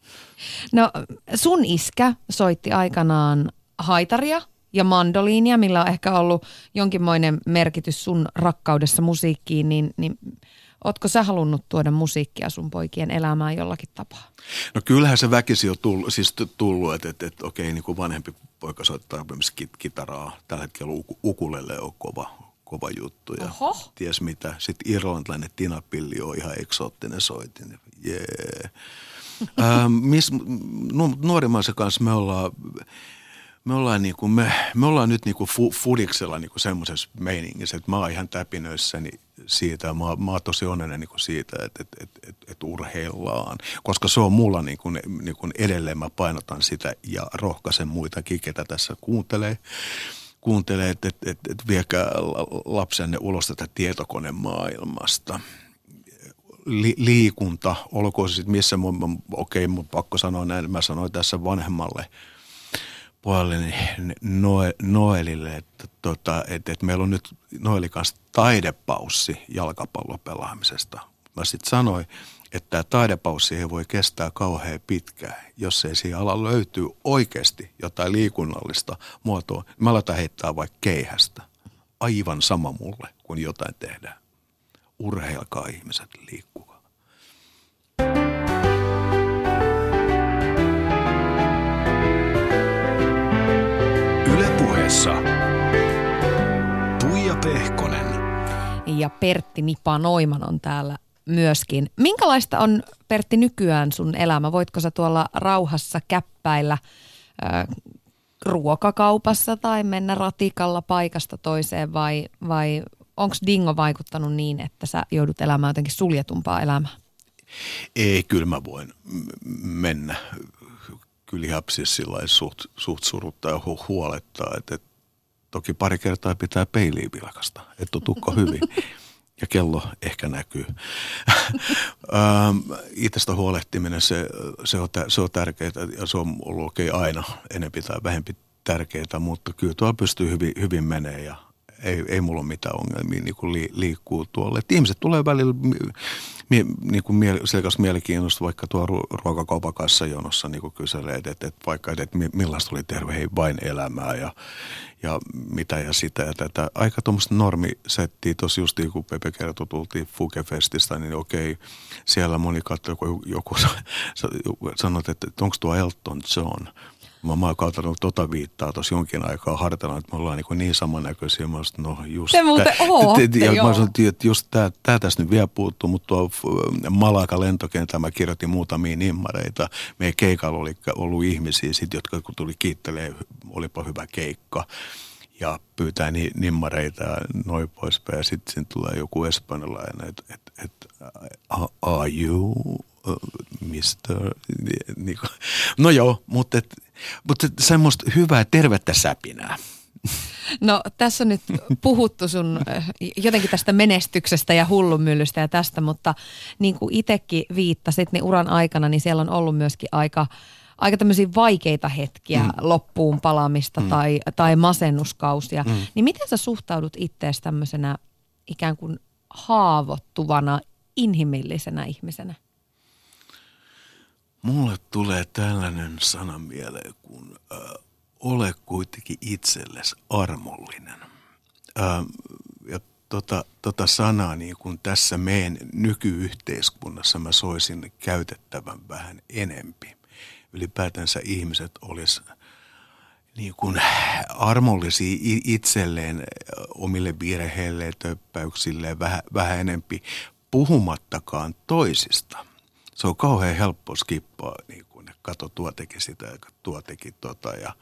No sun iskä soitti aikanaan haitaria ja mandoliinia, millä on ehkä ollut jonkinmoinen merkitys sun rakkaudessa musiikkiin, niin, niin Ootko sä halunnut tuoda musiikkia sun poikien elämään jollakin tapaa? No kyllähän se väkisi on tullut, siis tullut että, että, että okei, niin kuin vanhempi poika soittaa kit, kitaraa. Tällä hetkellä ukulele on kova, kova juttu. Ja Oho. ties mitä. Sitten irlantilainen Tina Pilli on ihan eksoottinen soitin. Jee. Yeah. ähm, miss, nuorimmaisen kanssa me ollaan me ollaan, niin kuin, me, me ollaan nyt niin kuin fu, fudiksella niin kuin semmoisessa meiningissä, että mä oon ihan täpinöissäni siitä. Mä, mä oon tosi onnellinen niin kuin siitä, että, että, että, että, että urheillaan, koska se on mulla niin kuin, niin kuin edelleen mä painotan sitä ja rohkaisen muitakin, ketä tässä kuuntelee kuuntelee, että, että, että, että viekää lapsenne ulos tätä tietokonemaailmasta. Li, liikunta, olkoon se sitten missä, okei, okay, pakko sanoa näin, mä sanoin tässä vanhemmalle – puolelleni Noe, Noelille, että, tota, että, että meillä on nyt Noeli kanssa taidepaussi jalkapallopelaamisesta. Mä sitten sanoin, että tämä taidepaussi ei voi kestää kauhean pitkään, jos ei siihen ala löytyy oikeasti jotain liikunnallista muotoa. Mä aletaan heittää vaikka keihästä. Aivan sama mulle, kun jotain tehdään. Urheilkaa ihmiset, liikkukaa. Puheessa Tuija Pehkonen. Ja Pertti Nipa Noiman on täällä myöskin. Minkälaista on Pertti nykyään sun elämä? Voitko sä tuolla rauhassa käppäillä, ruokakaupassa tai mennä ratikalla paikasta toiseen vai, vai onko dingo vaikuttanut niin, että sä joudut elämään jotenkin suljetumpaa elämää? Ei, kyllä mä voin mennä. Kyllä siis sillä suht, suht suruttaa ja huolettaa, että, että toki pari kertaa pitää peiliin vilkasta, että tukko hyvin. ja kello ehkä näkyy. Itsestä huolehtiminen, se, se, on, se on tärkeää ja se on ollut okay aina enempi tai vähempi tärkeää, mutta kyllä tuolla pystyy hyvin, hyvin menee ja ei, ei mulla ole mitään ongelmia niin kuin li, liikkuu tuolle. Et ihmiset tulee välillä mie, niin kuin miele, selkäs mielenkiinnosta vaikka tuo ruokakaupan kanssa jonossa niin kuin kyselee, että, että, että vaikka että millaista oli terve, hei vain elämää ja, ja mitä ja sitä ja tätä. Aika tuommoista normisettiä tuossa just niin kuin Pepe kertoi, tultiin Fugefestistä, niin okei, siellä moni katsoi, joku, joku sanoi, että, että onko tuo Elton John – Mä, mä oon katsonut tota viittaa tuossa jonkin aikaa hartana, että me ollaan niin, niin samannäköisiä. Mä sanoin, no just Te muuten ootte, ja mä sanoin, että just tää, tää tässä nyt vielä puuttuu, mutta tuo Malaka lentokenttä mä kirjoitin muutamia nimmareita. Meidän keikalla oli ollut ihmisiä, sit, jotka kun tuli kiittelee, olipa hyvä keikka ja pyytää ni, nimmareita ja noin poispäin. Ja sitten tulee joku espanjalainen, että et, et, are you Mr. Niin no joo, mutta, et, mutta semmoista hyvää tervettä säpinää. No tässä on nyt puhuttu sun jotenkin tästä menestyksestä ja hullumyllystä ja tästä, mutta niin kuin itsekin viittasit, niin uran aikana, niin siellä on ollut myöskin aika, aika tämmöisiä vaikeita hetkiä, mm. loppuun palaamista mm. tai, tai masennuskausia. Mm. Niin miten sä suhtaudut ittees tämmöisenä ikään kuin haavoittuvana, inhimillisenä ihmisenä? Mulle tulee tällainen sana mieleen, kun äh, ole kuitenkin itsellesi armollinen. Äh, ja tota, tota sanaa niin kun tässä meidän nykyyhteiskunnassa mä soisin käytettävän vähän enempi. Ylipäätänsä ihmiset olisi niin kuin armollisia itselleen, omille virheille, töppäyksilleen vähän, vähän enempi, puhumattakaan toisista se on kauhean helppo skippaa, niin kuin, että kato tuo teki sitä ja tuo teki tota ja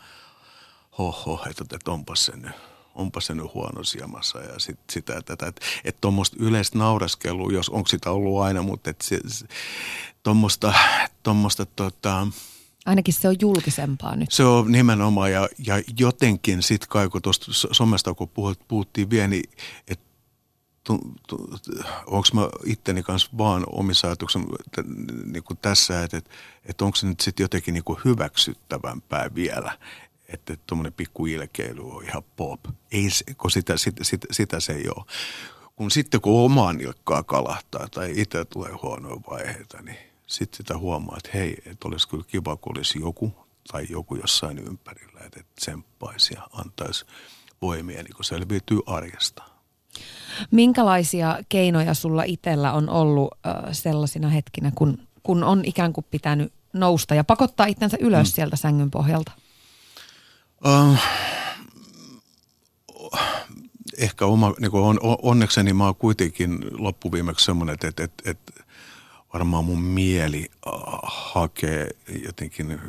hoho, että, että onpas se nyt onpas se nyt huono siemassa ja sit, sitä ja tätä. Että et tuommoista yleistä naureskelua, jos onko sitä ollut aina, mutta että tuommoista, tuommoista tota, Ainakin se on julkisempaa nyt. Se on nimenomaan ja, ja jotenkin sitten kai kun tuosta somesta kun puhuttiin vielä, niin että onko mä itteni kanssa vaan omissa ajatuksissa niin tässä, että, että, että onko se nyt sitten jotenkin niin kuin hyväksyttävämpää vielä, että tuommoinen pikku ilkeily on ihan pop. Ei, kun sitä, sitä, sitä, sitä se ei ole. Kun sitten kun omaa nilkkaa kalahtaa tai itse tulee huonoja vaiheita, niin sitten sitä huomaa, että hei, että olisi kyllä kiva, kun olisi joku tai joku jossain ympärillä, että tsemppaisi ja antaisi voimia niin selviytyy arjesta. Minkälaisia keinoja sulla itsellä on ollut äh, sellaisina hetkinä, kun, kun on ikään kuin pitänyt nousta ja pakottaa itsensä ylös mm. sieltä sängyn pohjalta? Uh, ehkä oma, niin on, onnekseni mä oon kuitenkin loppuviimeksi semmoinen, että, että, että, että varmaan mun mieli hakee jotenkin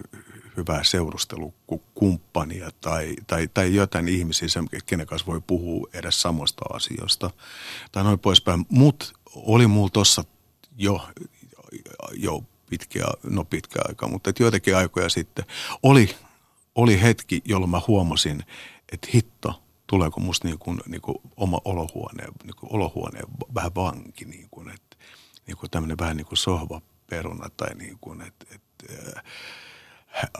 hyvää seurustelukumppania tai, tai, tai jotain ihmisiä, kenen kanssa voi puhua edes samasta asioista tai noin poispäin. Mut oli mulla tossa jo, jo pitkä, no pitkä aika, mutta et joitakin aikoja sitten oli, oli hetki, jolloin mä huomasin, että hitto, tuleeko musta niin kuin, niin kuin oma olohuoneen, niin kuin olohuoneen vähän vanki, niin kuin, että niin kuin tämmöinen vähän niin kuin sohvaperuna tai niin kuin, että, että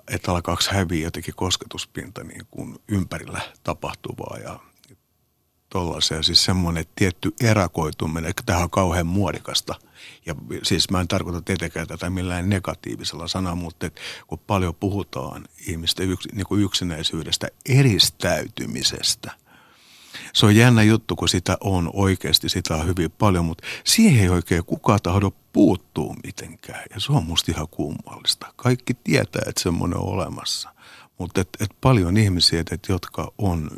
että alkaako häviä jotenkin kosketuspinta niin kuin ympärillä tapahtuvaa ja tollaisia. Siis semmoinen tietty erakoituminen, että tämä on kauhean muodikasta. Ja siis mä en tarkoita tietenkään tätä millään negatiivisella sanalla, mutta että kun paljon puhutaan ihmisten yks, niin kuin yksinäisyydestä, eristäytymisestä – se on jännä juttu, kun sitä on oikeasti, sitä on hyvin paljon, mutta siihen ei oikein kukaan tahdo puuttuu mitenkään. Ja se on musta ihan kummallista. Kaikki tietää, että semmoinen on olemassa. Mutta et, et paljon ihmisiä, et, jotka on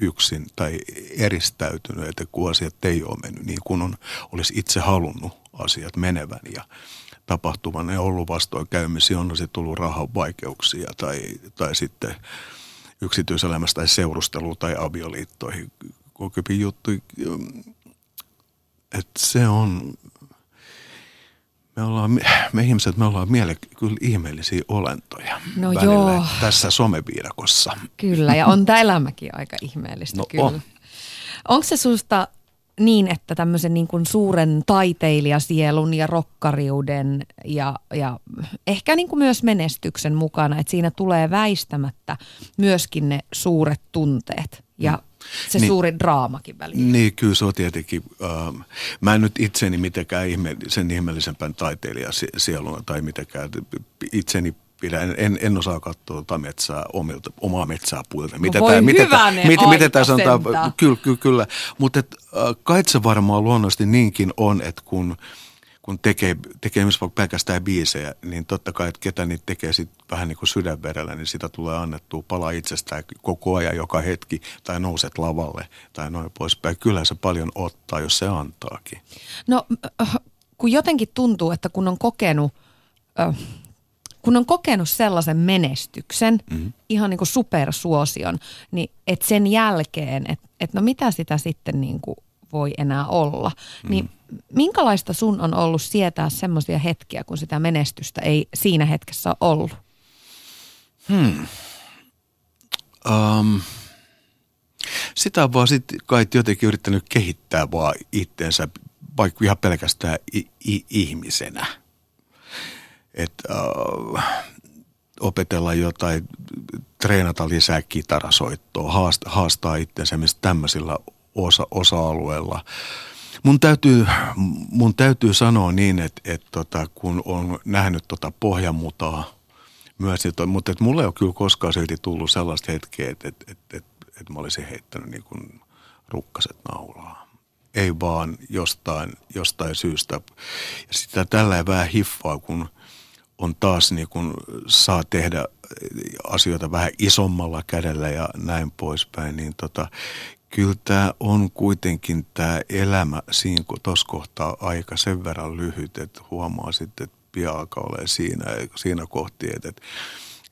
yksin tai eristäytynyt, että kun asiat ei ole mennyt niin kuin on, olisi itse halunnut asiat menevän ja tapahtuvan ja ollut vastoinkäymisiä, on se tullut rahan vaikeuksia tai, tai sitten yksityiselämästä tai seurusteluun tai avioliittoihin kokeviin juttuihin. Että se on, me, ollaan, me ihmiset, me ollaan miele kyllä ihmeellisiä olentoja No välillä joo. tässä someviidakossa. Kyllä, ja on tämä elämäkin aika ihmeellistä No kyllä. on. Onko se susta niin, että tämmöisen niin kuin suuren taiteilijasielun ja rokkariuden ja, ja ehkä niin kuin myös menestyksen mukana, että siinä tulee väistämättä myöskin ne suuret tunteet ja se Niin. suuri draamakin väliin. Niin, kyllä se on tietenkin. Ähm, mä en nyt itseni mitenkään ihme, sen ihmeellisempään taiteilijasieluna tai mitenkään itseni pidä. En, en, en osaa katsoa tota metsää omilta, omaa metsää puilta. No voi hyvänen miten, miten tämä aika sanotaan? Kyllä, kyllä, kyllä. Mutta et, äh, kai se varmaan luonnollisesti niinkin on, että kun, kun tekee, tekee esimerkiksi vaikka pelkästään biisejä, niin totta kai, että ketä niitä tekee sit vähän niin kuin sydänverellä, niin sitä tulee annettua palaa itsestään koko ajan, joka hetki, tai nouset lavalle, tai noin poispäin. Kyllä se paljon ottaa, jos se antaakin. No äh, kun jotenkin tuntuu, että kun on kokenut, äh, kun on kokenut sellaisen menestyksen, mm-hmm. ihan niin kuin supersuosion, niin et sen jälkeen, että et no mitä sitä sitten niin kuin voi enää olla, mm-hmm. niin minkälaista sun on ollut sietää semmoisia hetkiä, kun sitä menestystä ei siinä hetkessä ole ollut? Um, sitä on vaan sitten kai jotenkin yrittänyt kehittää vaan itteensä, vaikka ihan pelkästään i- i- ihmisenä. Että uh, opetella jotain, treenata lisää kitarasoittoa, haastaa, haastaa itsensä myös tämmöisillä osa, osa-alueilla. Mun täytyy, mun täytyy sanoa niin, että, että tota, kun on nähnyt tota pohjamutaa myös, että, mutta että mulle ei ole kyllä koskaan silti tullut sellaista hetkeä, että, että, että, että, että mä olisin heittänyt niin kuin rukkaset naulaa. Ei vaan jostain, jostain syystä. Ja sitä tällä vähän hiffaa, kun on taas niin kuin saa tehdä asioita vähän isommalla kädellä ja näin poispäin, niin tota, kyllä tämä on kuitenkin tämä elämä siinä tuossa kohtaa aika sen verran lyhyt, että huomaa sitten, että pian alkaa olemaan siinä, siinä kohti, että, että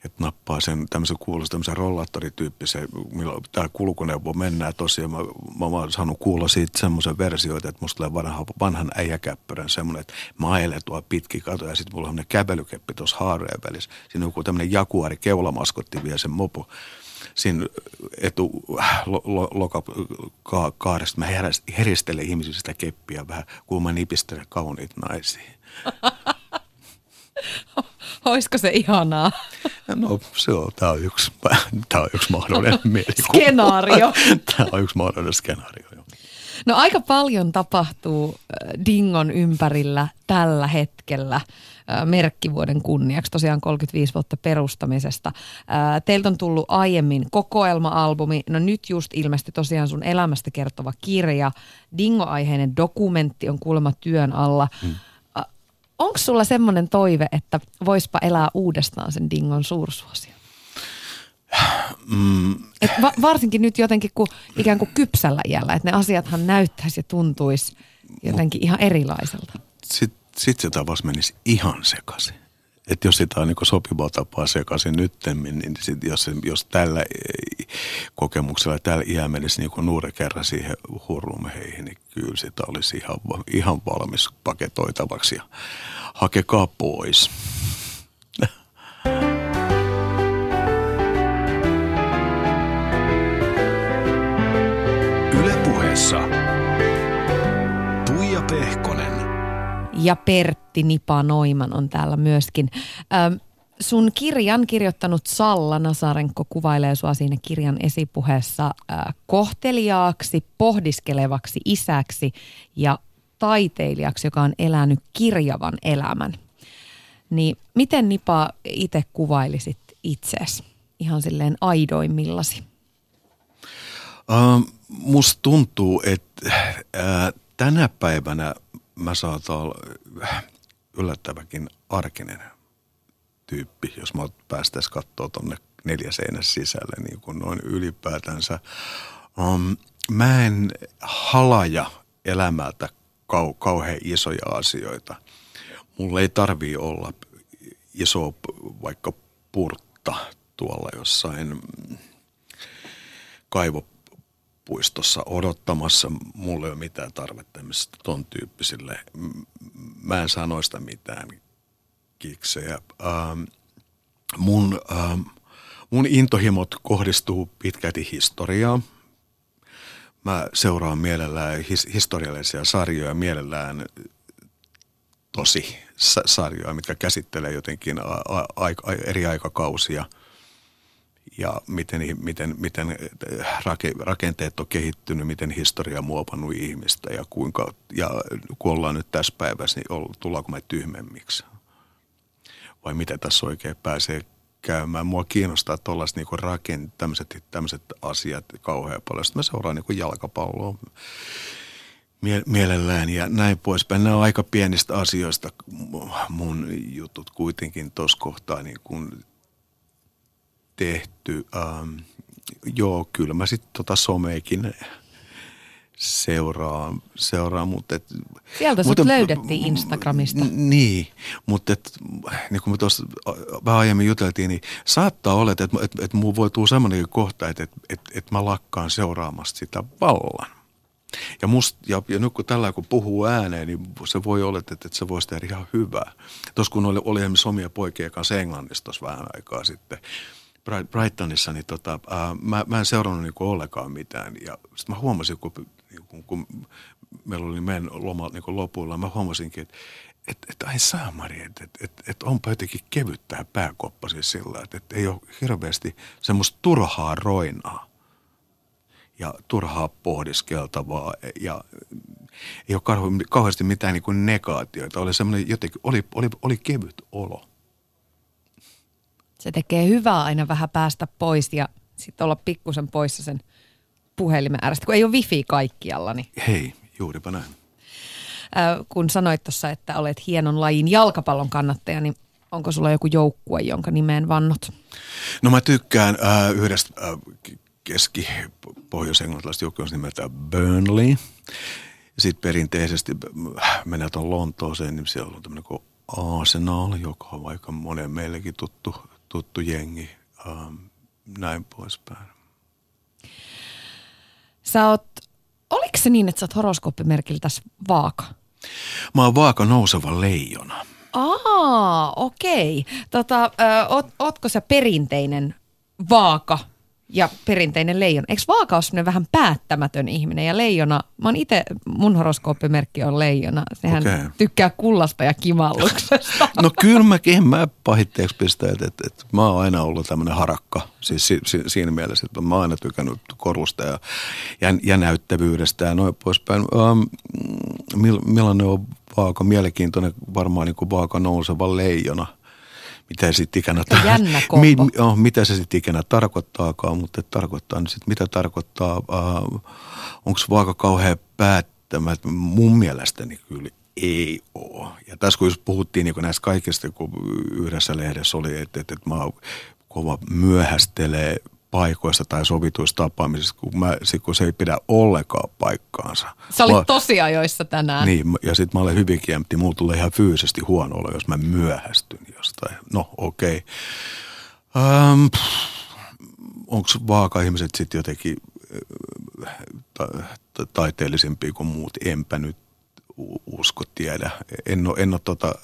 että nappaa sen tämmöisen kuulosta, tämmöisen rollaattorityyppisen, millä tämä kulkuneuvo mennään tosiaan. Mä, mä, oon saanut kuulla siitä semmoisen versioita, että musta tulee vanha, vanhan äijäkäppyrän semmoinen, että mä ajelen tuolla pitki katoja ja sitten mulla on semmoinen kävelykeppi tuossa haarojen välissä. Siinä on joku tämmöinen jakuari, keulamaskotti vie sen mopo siinä etu lo, lo, ka, kaaresta. Mä heristelen ihmisille sitä keppiä vähän, kun mä nipistelen kauniit naisia. Olisiko se ihanaa? No se on, tämä on yksi, tämä on yksi mahdollinen mielikuva. Skenaario. Tämä on yksi mahdollinen skenaario. No aika paljon tapahtuu äh, Dingon ympärillä tällä hetkellä äh, merkkivuoden kunniaksi, tosiaan 35 vuotta perustamisesta. Äh, Teiltä on tullut aiemmin kokoelma-albumi, no nyt just ilmestyi tosiaan sun elämästä kertova kirja. Dingo-aiheinen dokumentti on kuulemma työn alla. Hmm. Onko sulla semmoinen toive, että voispa elää uudestaan sen Dingon suursuosion? Mm, Et va- varsinkin nyt jotenkin kun ikään kuin kypsällä iällä, että ne asiathan näyttäisi ja tuntuisi jotenkin ihan erilaiselta. Sitten sit se tapas menisi ihan sekaisin. Että jos sitä on niin sopivaa tapaa sekaisin nyttemmin, niin sit jos, jos tällä eh, kokemuksella tällä iä menisi niin nuori kerran siihen hurlumheihin, niin kyllä sitä olisi ihan, ihan valmis paketoitavaksi ja hakekaa pois. Yle puheessa. Tuija Pehkonen. Ja Pertti Nipa Noiman on täällä myöskin. Ähm, sun kirjan kirjoittanut Salla Nasarenko kuvailee sua siinä kirjan esipuheessa äh, kohteliaaksi, pohdiskelevaksi isäksi ja taiteilijaksi, joka on elänyt kirjavan elämän. Niin miten Nipa itse kuvailisit itseäsi ihan silleen aidoimmillasi? Ähm, musta tuntuu, että äh, tänä päivänä mä saatan olla äh, yllättäväkin arkinen tyyppi, jos mä päästäisiin katsoa tonne neljä seinässä sisälle niin kuin noin ylipäätänsä. Um, mä en halaja elämältä kau- kauhean isoja asioita. Mulla ei tarvii olla iso vaikka purtta tuolla jossain kaivopuistossa odottamassa. Mulla ei ole mitään tarvetta ton tyyppisille. Mä en saa noista mitään kiksejä. Ähm, mun, ähm, mun intohimot kohdistuu pitkälti historiaan. Mä seuraan mielellään his, historiallisia sarjoja, mielellään tosi sa- sarjoja, mitkä käsittelee jotenkin a, a, a, eri aikakausia ja miten, miten, miten rake, rakenteet on kehittynyt, miten historia on muovannut ihmistä ja kuinka, ja kun ollaan nyt tässä päivässä, niin tullaanko me tyhmemmiksi? Vai miten tässä oikein pääsee käymään. Mua kiinnostaa tuollaiset niinku rakent, tämmöiset, tämmöiset asiat kauhean paljon. Sitten mä seuraan niinku jalkapalloa mie- mielellään ja näin poispäin. Nämä on aika pienistä asioista mun jutut kuitenkin tuossa kohtaa niin kuin tehty. Ähm, joo, kyllä mä sitten tota someikin seuraa, seuraa mutta... Et, Sieltä sut löydettiin Instagramista. Niin, mutta et, niin kuin me tuossa vähän aiemmin juteltiin, niin saattaa olla, että et, et, et muu voi tulla semmoinenkin kohta, että et, et, et mä lakkaan seuraamasta sitä vallan. Ja, must, ja, ja nyt kun tällä kun puhuu ääneen, niin se voi olla, että, että se voisi tehdä ihan hyvää. Tuossa kun oli, oli esimerkiksi omia poikia kanssa Englannissa tuossa vähän aikaa sitten, Brightonissa, niin tota, ää, mä, mä en seurannut niin ollenkaan mitään. Ja sitten mä huomasin, kun, kun, kun meillä oli meidän loma niin lopulla, mä huomasinkin, että että et, ai saamari, että et, et, et onpa jotenkin kevyt tämä pääkoppa siis sillä, että et ei ole hirveästi semmoista turhaa roinaa ja turhaa pohdiskeltavaa ja ei ole kauheasti mitään niin kuin negaatioita. Oli semmoinen jotenkin, oli, oli, oli kevyt olo. Se tekee hyvää aina vähän päästä pois ja sitten olla pikkusen poissa sen puhelimen äärestä, kun ei ole wifi kaikkialla. Niin. Hei, juuripa näin. Äh, kun sanoit tuossa, että olet hienon lajin jalkapallon kannattaja, niin onko sulla joku joukkue, jonka nimeen vannot? No mä tykkään äh, yhdestä äh, keski-pohjois-englantilaisesta joukkueesta nimeltä Burnley. Sitten perinteisesti mennään tuon Lontooseen, niin siellä on tämmöinen kuin Arsenal, joka on aika monen meillekin tuttu, tuttu jengi, ähm, näin poispäin. Sä oot, oliko se niin, että sä oot horoskooppimerkiltä vaaka? Mä oon vaaka nouseva leijona. Aa, okei. Tota, ö, oot, ootko sä perinteinen vaaka ja perinteinen leijona. Eikö vaaka ole vähän päättämätön ihminen ja leijona, mä oon itse, mun horoskooppimerkki on leijona. Sehän okay. tykkää kullasta ja kimalluksesta. no kyllä mäkin, mä pahitteeksi pistä, että, että, että mä oon aina ollut tämmöinen harakka. Siis si, si, siinä mielessä, että mä oon aina tykännyt korusta ja, ja, ja näyttävyydestä ja noin poispäin. Um, millainen on vaaka? Mielenkiintoinen varmaan niin kuin vaaka nouseva leijona – mitä, sit ikinä, Jännä mi, oh, mitä se sitten ikinä tarkoittaakaan, mutta tarkoittaa nyt sitten, mitä tarkoittaa, uh, onko vaaka kauhean päättämättä, mun mielestäni kyllä ei ole. Ja tässä kun just puhuttiin niin näistä kaikista, kun yhdessä lehdessä oli, että, että, että mä kova myöhästelee paikoista tai sovituista tapaamisista, kun, mä, sit, kun se ei pidä ollenkaan paikkaansa. Sä olit tosiajoissa tänään. Niin, ja sitten mä olen hyvin kiemti. Mulla tulee ihan fyysisesti huono olo, jos mä myöhästyn jostain. No, okei. Okay. Ähm, Onko vaaka-ihmiset sitten jotenkin ta- ta- taiteellisempia kuin muut? Enpä nyt usko tiedä. En ole, en ole tota,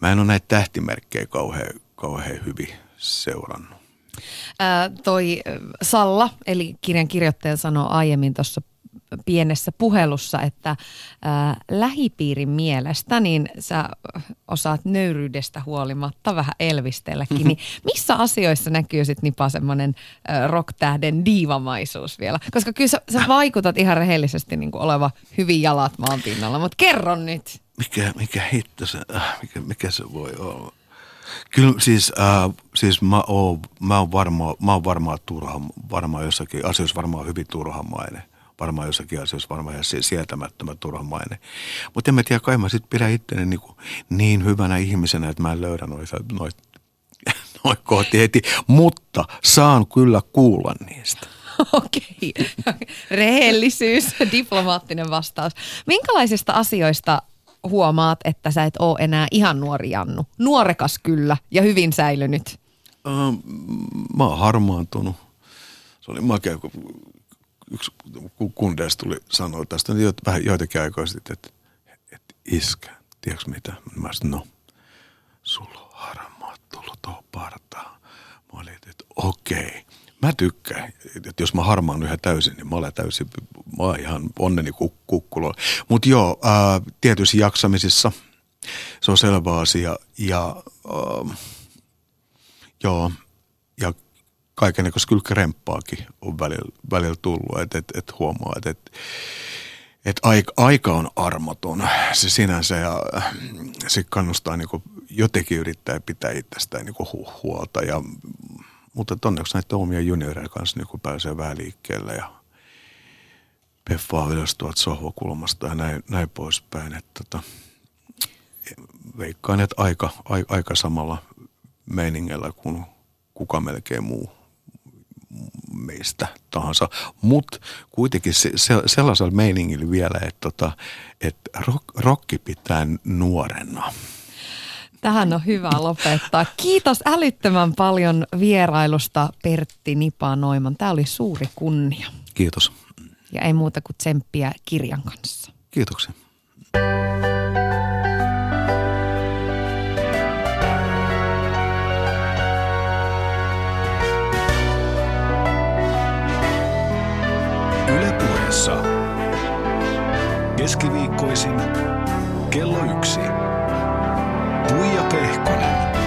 mä en ole näitä tähtimerkkejä kauhean, kauhean hyvin seurannut. Ää, toi Salla, eli kirjan kirjoittaja sanoi aiemmin tuossa pienessä puhelussa, että ää, lähipiirin mielestä niin sä osaat nöyryydestä huolimatta vähän elvistelläkin. Niin missä asioissa näkyy sitten nipa semmoinen rocktähden diivamaisuus vielä? Koska kyllä sä, sä vaikutat ihan rehellisesti niin kuin oleva hyvin jalat maan pinnalla, mutta kerron nyt. Mikä, mikä hitto se, mikä, mikä se voi olla? Kyllä siis, äh, siis mä oon, mä oon varmaan mä varmaan turha, varmaan jossakin asioissa varmaan hyvin turhamainen. Varmaan jossakin asioissa varmaan ihan sietämättömän turhamainen. Mutta en mä tiedä, kai mä sit pidän itteni niin, niin hyvänä ihmisenä, että mä en löydä noita, noita, noita kohti heti. Mutta saan kyllä kuulla niistä. Okei, rehellisyys, diplomaattinen vastaus. Minkälaisista asioista huomaat, että sä et ole enää ihan nuori Jannu? Nuorekas kyllä ja hyvin säilynyt. Ähm, mä oon harmaantunut. se oli makea, kun yksi kundeista tuli sanoa tästä jo, vähän joitakin aikoja sitten, että, että iskä, tiedätkö mitä? Mä sanoin, no, sulla on harmaat tullut tuohon partaan. Mä olin, että okei. Mä tykkään, että jos mä harmaan yhä täysin, niin mä olen täysin, olen ihan onneni kukkulo. Mutta joo, ää, tietyissä jaksamisissa se on selvä asia. Ja ää, joo, ja kaikenlaista kyllä kremppaakin on välillä, välillä tullut, että et, et huomaa, että et, et aika, aika on armoton se sinänsä ja se kannustaa niin jotenkin yrittää pitää itsestään niin hu- huolta. Ja, mutta onneksi näiden omia junioreiden kanssa niin pääsee vähän liikkeelle ja peffaa ylös tuolta sohvakulmasta ja näin, näin poispäin. Että tota, veikkaan, että aika, aika, aika samalla meiningellä kuin kuka melkein muu meistä tahansa. Mutta kuitenkin se, se, sellaisella meiningillä vielä, että, tota, että rock, rokki pitää nuorena. Tähän on hyvä lopettaa. Kiitos älyttömän paljon vierailusta Pertti Nipa Noiman. Tämä oli suuri kunnia. Kiitos. Ja ei muuta kuin tsemppiä kirjan kanssa. Kiitoksia. Ylepuheessa keskiviikkoisin kello yksi. Puija Pehkonen.